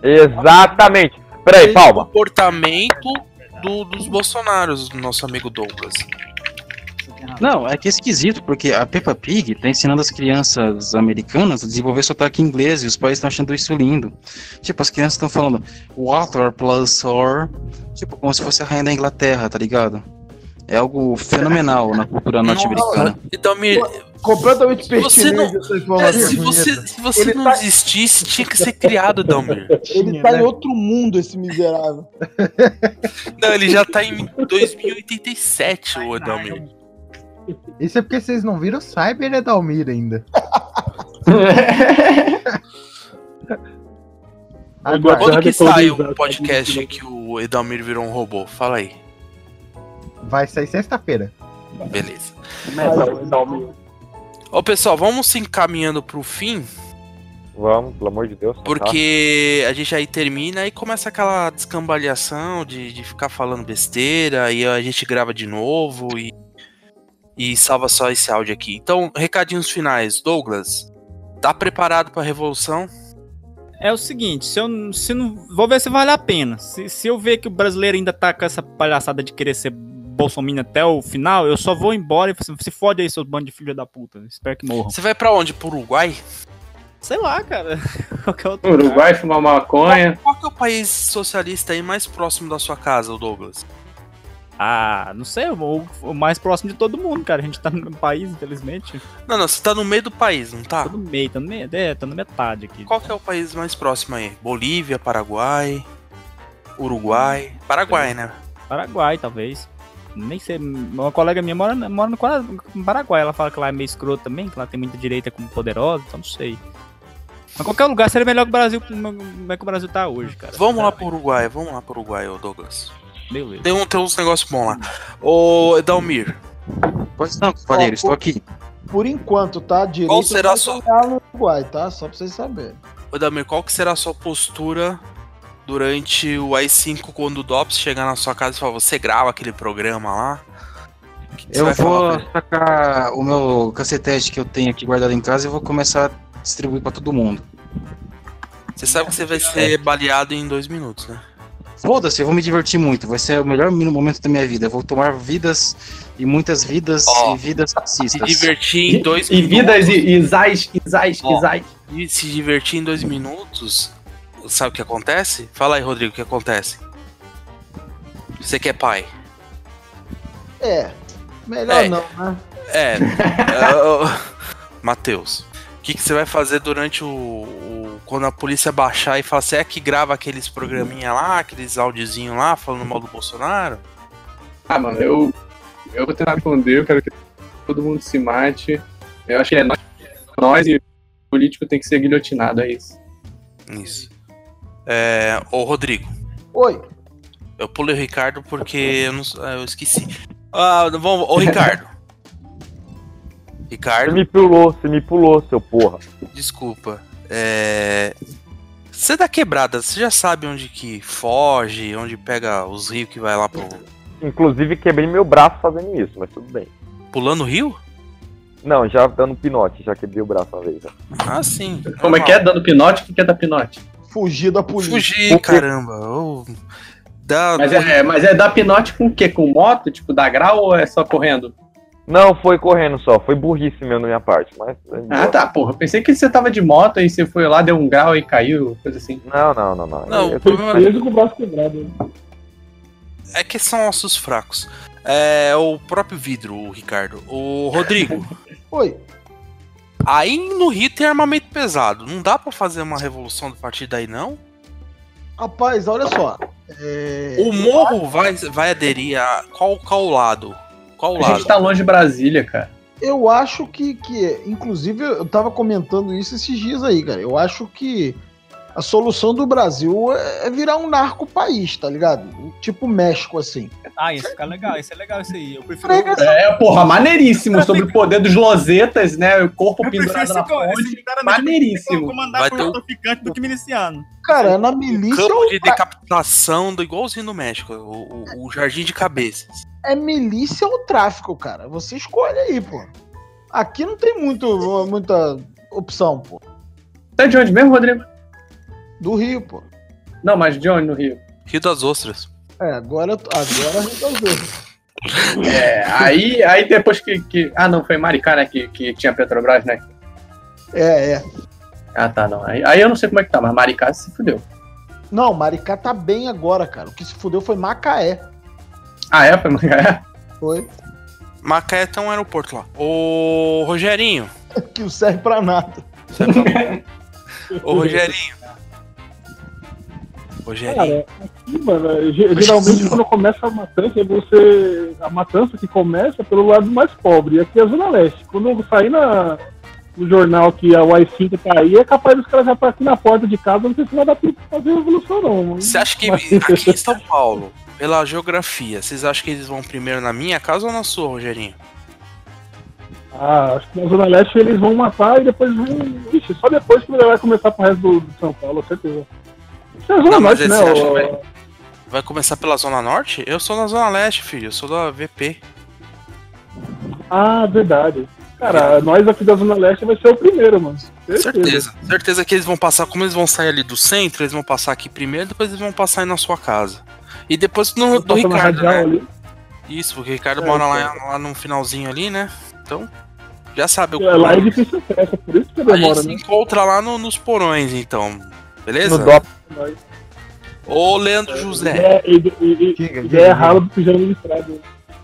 Exatamente. Peraí, o palma. comportamento do- dos Bolsonaros, do nosso amigo Douglas. Não, é que é esquisito, porque a Peppa Pig tá ensinando as crianças americanas a desenvolver sotaque inglês e os pais estão achando isso lindo. Tipo, as crianças estão falando water plus or, tipo, como se fosse a rainha da Inglaterra, tá ligado? É algo fenomenal na cultura norte-americana. Então, me, Completamente você não- pertinente essa é, informação. se você, se você Ele não tá- existisse, tinha que ser criado, Dalmir. Ele tá em outro mundo, esse miserável. Não, ele já tá em 2087, o Dalmir. Isso é porque vocês não viram Cyber Edalmir ainda. Agora, Quando que sai o podcast que o Edalmir virou um robô? Fala aí. vai sair sexta-feira. Beleza. Ô pessoal, vamos se encaminhando pro fim, Vamos, pelo amor de Deus. tá? porque a gente aí termina e começa aquela descambaleação de, de ficar falando besteira, e a gente grava de novo e, e salva só esse áudio aqui. Então, recadinhos finais. Douglas, tá preparado pra revolução? É o seguinte, se eu se não. Vou ver se vale a pena. Se, se eu ver que o brasileiro ainda tá com essa palhaçada de querer ser Bolsonaro até o final, eu só vou embora e se fode aí, seus bandos de filho da puta. Espero que morram. Você vai pra onde? Pro Uruguai? Sei lá, cara. Qualquer outro Uruguai, fumar maconha. Qual que é o país socialista aí mais próximo da sua casa, o Douglas? Ah, não sei, o, o mais próximo de todo mundo, cara. A gente tá no país, infelizmente. Não, não, você tá no meio do país, não tá? Tá no meio, tá no meio. É, tá na metade aqui. Qual que é o país mais próximo aí? Bolívia, Paraguai, Uruguai. Paraguai, né? Paraguai, talvez. Nem sei. Uma colega minha mora, mora no, Paraguai. Ela fala que lá é meio escroto também, que lá tem muita direita como poderosa, então não sei. Mas qualquer lugar seria melhor que o Brasil, como é que o Brasil tá hoje, cara. Vamos lá pro Uruguai, vamos lá pro Uruguai, ô Douglas. Beleza. Tem, um, tem uns negócios bons lá. Ô, Edalmir, Pois não, companheiro, estou aqui. Por enquanto, tá? Direito Qual será vai a sua- no Uruguai, tá? Só pra vocês saberem. ô, Edalmir, qual que será a sua postura durante o AI-5 quando o DOPS chegar na sua casa e falar, você grava aquele programa lá? Eu vou sacar o meu cacetete que eu tenho aqui guardado em casa e vou começar a distribuir pra todo mundo. Você sabe que você vai ser baleado em dois minutos, né? Foda-se, eu vou me divertir muito. Vai ser o melhor momento da minha vida. Eu vou tomar vidas e muitas vidas Ó, e vidas Se racistas. divertir em dois E minutos. vidas e isais, isais, Ó. isais. E se divertir em dois minutos, sabe o que acontece? Fala aí, Rodrigo, o que acontece? Você que é pai. É. Melhor É. não, né? É. ô, Matheus, o que, que você vai fazer durante o, o- Quando a polícia baixar e falar, você é que grava aqueles programinha lá, aqueles audiozinhos lá, falando mal do Bolsonaro? Ah, mano, eu, eu vou tentar responder, eu quero que todo mundo se mate. Eu acho que é nós, nós e o político tem que ser guilhotinado, é isso. Isso. É. Ô, Rodrigo, Oi. eu pulei o Ricardo porque eu, não, eu esqueci. Ah, vamos. Ô, Ricardo. Você Ricardo. me pulou, você me pulou, seu porra. Desculpa. É. Você da quebrada, você já sabe onde que foge, onde pega os rios que vai lá pro. Inclusive, quebrei meu braço fazendo isso, mas tudo bem. Pulando o rio? Não, já dando pinote, já quebrei o braço uma vez. Já. Ah, sim. Como é que é? Dando pinote? O que é dar pinote? Fugir da polícia. Fugir, caramba. Dá, Mas é, mas é dar pinote com o quê? Com moto? Tipo, dar grau ou é só correndo? Não, foi correndo só, foi burrice meu na minha parte, mas. Ah, tá, porra. Pensei que você tava de moto e você foi lá, deu um grau e caiu, coisa assim. Não, não, não, não. Não, Eu- o problema Preso com o braço quebrado. é que são ossos fracos. É o próprio vidro, o Ricardo. O Rodrigo, Oi. aí no Rio tem armamento pesado. Não dá pra fazer uma revolução a partir daí, não? Rapaz, olha só. É, O morro vai, vai aderir a. Qual, qual lado? Qual A lado? gente tá longe de Brasília, cara. Eu acho que, que. Inclusive, eu tava comentando isso esses dias aí, cara. Eu acho que A solução do Brasil é é virar um narco país, tá ligado? Tipo México, assim. Ah, isso fica legal, isso é legal isso aí. Eu prefiro. É, porra, maneiríssimo. Sobre o poder dos losetas, né? O corpo Eu pendurado na ponte. Maneiríssimo. comandar Vai ter um o- traficante do que miliciano. Cara, na milícia Campo ou de decapitação do igualzinho no México, o, o- o jardim de cabeças. É milícia ou tráfico, cara? Você escolhe aí, pô. Aqui não tem muito, muita opção, pô. Tá de onde mesmo, Rodrigo? Do Rio, pô. Não, mas de onde no Rio? Rio das Ostras. É, agora, agora resolveu. É, aí, aí depois que, que. Ah, não, foi Maricá, né? Que, que tinha Petrobras, né? É, é. Ah, tá, não. Aí, aí eu não sei como é que tá, mas Maricá se fudeu. Não, Maricá tá bem agora, cara. O que se fudeu foi Macaé. Ah, é? Foi Maricá? Foi. Macaé tem um aeroporto lá. Ô, Rogerinho. Que não serve pra nada. Ô, Rogerinho. Rogerinho. Cara, aqui, mano, ge- geralmente quando começa a matança, você. A matança que começa pelo lado mais pobre. E aqui é a Zona Leste. Quando eu sair na, no jornal que a Y5 tá aí, é capaz dos caras já estar aqui na porta de casa, não sei se vai dar tempo de fazer revolução, não. Você acha que Mas- aqui em São Paulo, pela geografia, vocês acham que eles vão primeiro na minha casa ou na sua, Rogerinho? Ah, acho que na Zona Leste eles vão matar e depois vão. Ixi, só depois que vai começar pro resto do, do São Paulo, certeza. Isso é Zona Não, Norte, né? o- vai- Vai começar pela Zona Norte? Eu sou na Zona Leste, filho. Eu sou da VP. Ah, verdade. Cara, nós aqui da Zona Leste vai ser o primeiro, mano. Certeza. Certeza que eles vão passar, como eles vão sair ali do centro, eles vão passar aqui primeiro, depois eles vão passar aí na sua casa. E depois no, do Ricardo, né? ali. Isso, porque o Ricardo É, mora lá, então. lá no finalzinho ali, né? Então, já sabe o É, lá é difícil acesso, por isso que A demora, se né? encontra lá no- nos porões, então. Beleza? No DOP. Ô, Leandro José. É, e, e, e, e é ralo do pijama listrado.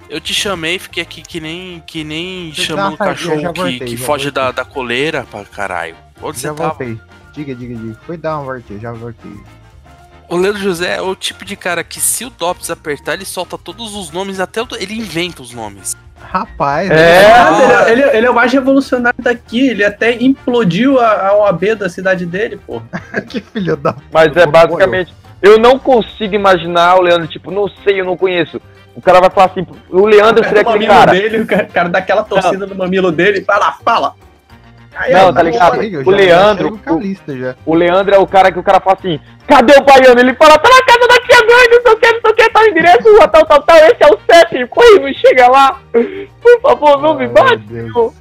Eu te chamei, fiquei aqui que nem, que nem eu chamando cachorro que, voltei, que foge voltei. da, da coleira pra caralho. Onde já você tava? voltei. Diga, diga, diga. Foi dar uma volta, já voltei. O Leandro José é o tipo de cara que se o Dops apertar, ele solta todos os nomes, até o, ele inventa os nomes. Rapaz, Ah, ele, é- ele é- ele é o mais revolucionário daqui. Ele até implodiu a, a OAB da cidade dele, pô. que filho da. Mas é basicamente. Eu não consigo imaginar o Leandro, tipo, não sei, eu não conheço. O cara vai falar assim, o Leandro seria o aquele mamilo cara. dele, o cara, dá aquela torcida no mamilo dele, fala, fala. Aí Não, eu- tá ligado? O Leandro. já. O Leandro é o cara que o cara fala assim, cadê o baiano? Ele fala, tá na casa da tia mãe, não sei o que, não sei o que, tá em direto, tal, tal, tal, esse é o sétimo, corre, não chega lá. Por favor, não me bate. senhor."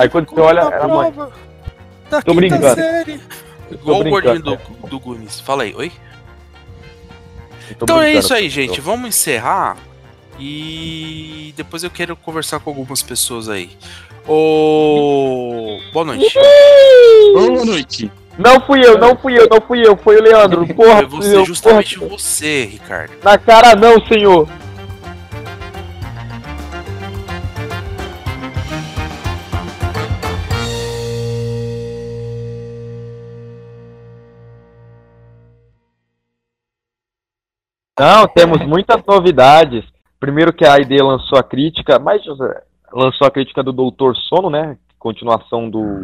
Aí quando você olha, era a mãe. Tô brincando. Igual o brincando, gordinho do, é. do Goonies. Fala aí, oi? Então é isso aí, gente. Vamos encerrar. E depois eu quero conversar com algumas pessoas aí. Ô. Boa noite. Boa noite. Não fui eu, não fui eu, não fui eu, foi o Leandro. Porra, Foi fui você, eu, justamente porra. você, Ricardo. Na cara não, senhor. Não, temos muitas novidades. Primeiro que a ID lançou a crítica, mas José, lançou a crítica do Doutor Sono, né? Continuação do,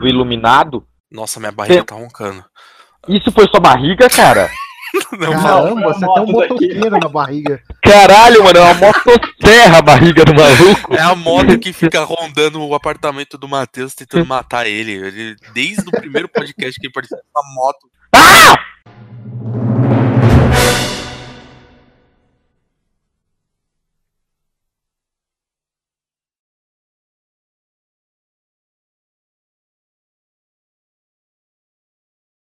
do Iluminado. Nossa, minha barriga Tem- tá roncando. Isso foi sua barriga, cara? Caramba, você tem um motoqueiro na barriga. Caralho, mano, é uma motosserra a barriga do maluco. É a moto que fica rondando o apartamento do Matheus tentando matar ele. Ele- Desde o primeiro podcast que ele participou da moto. Ah!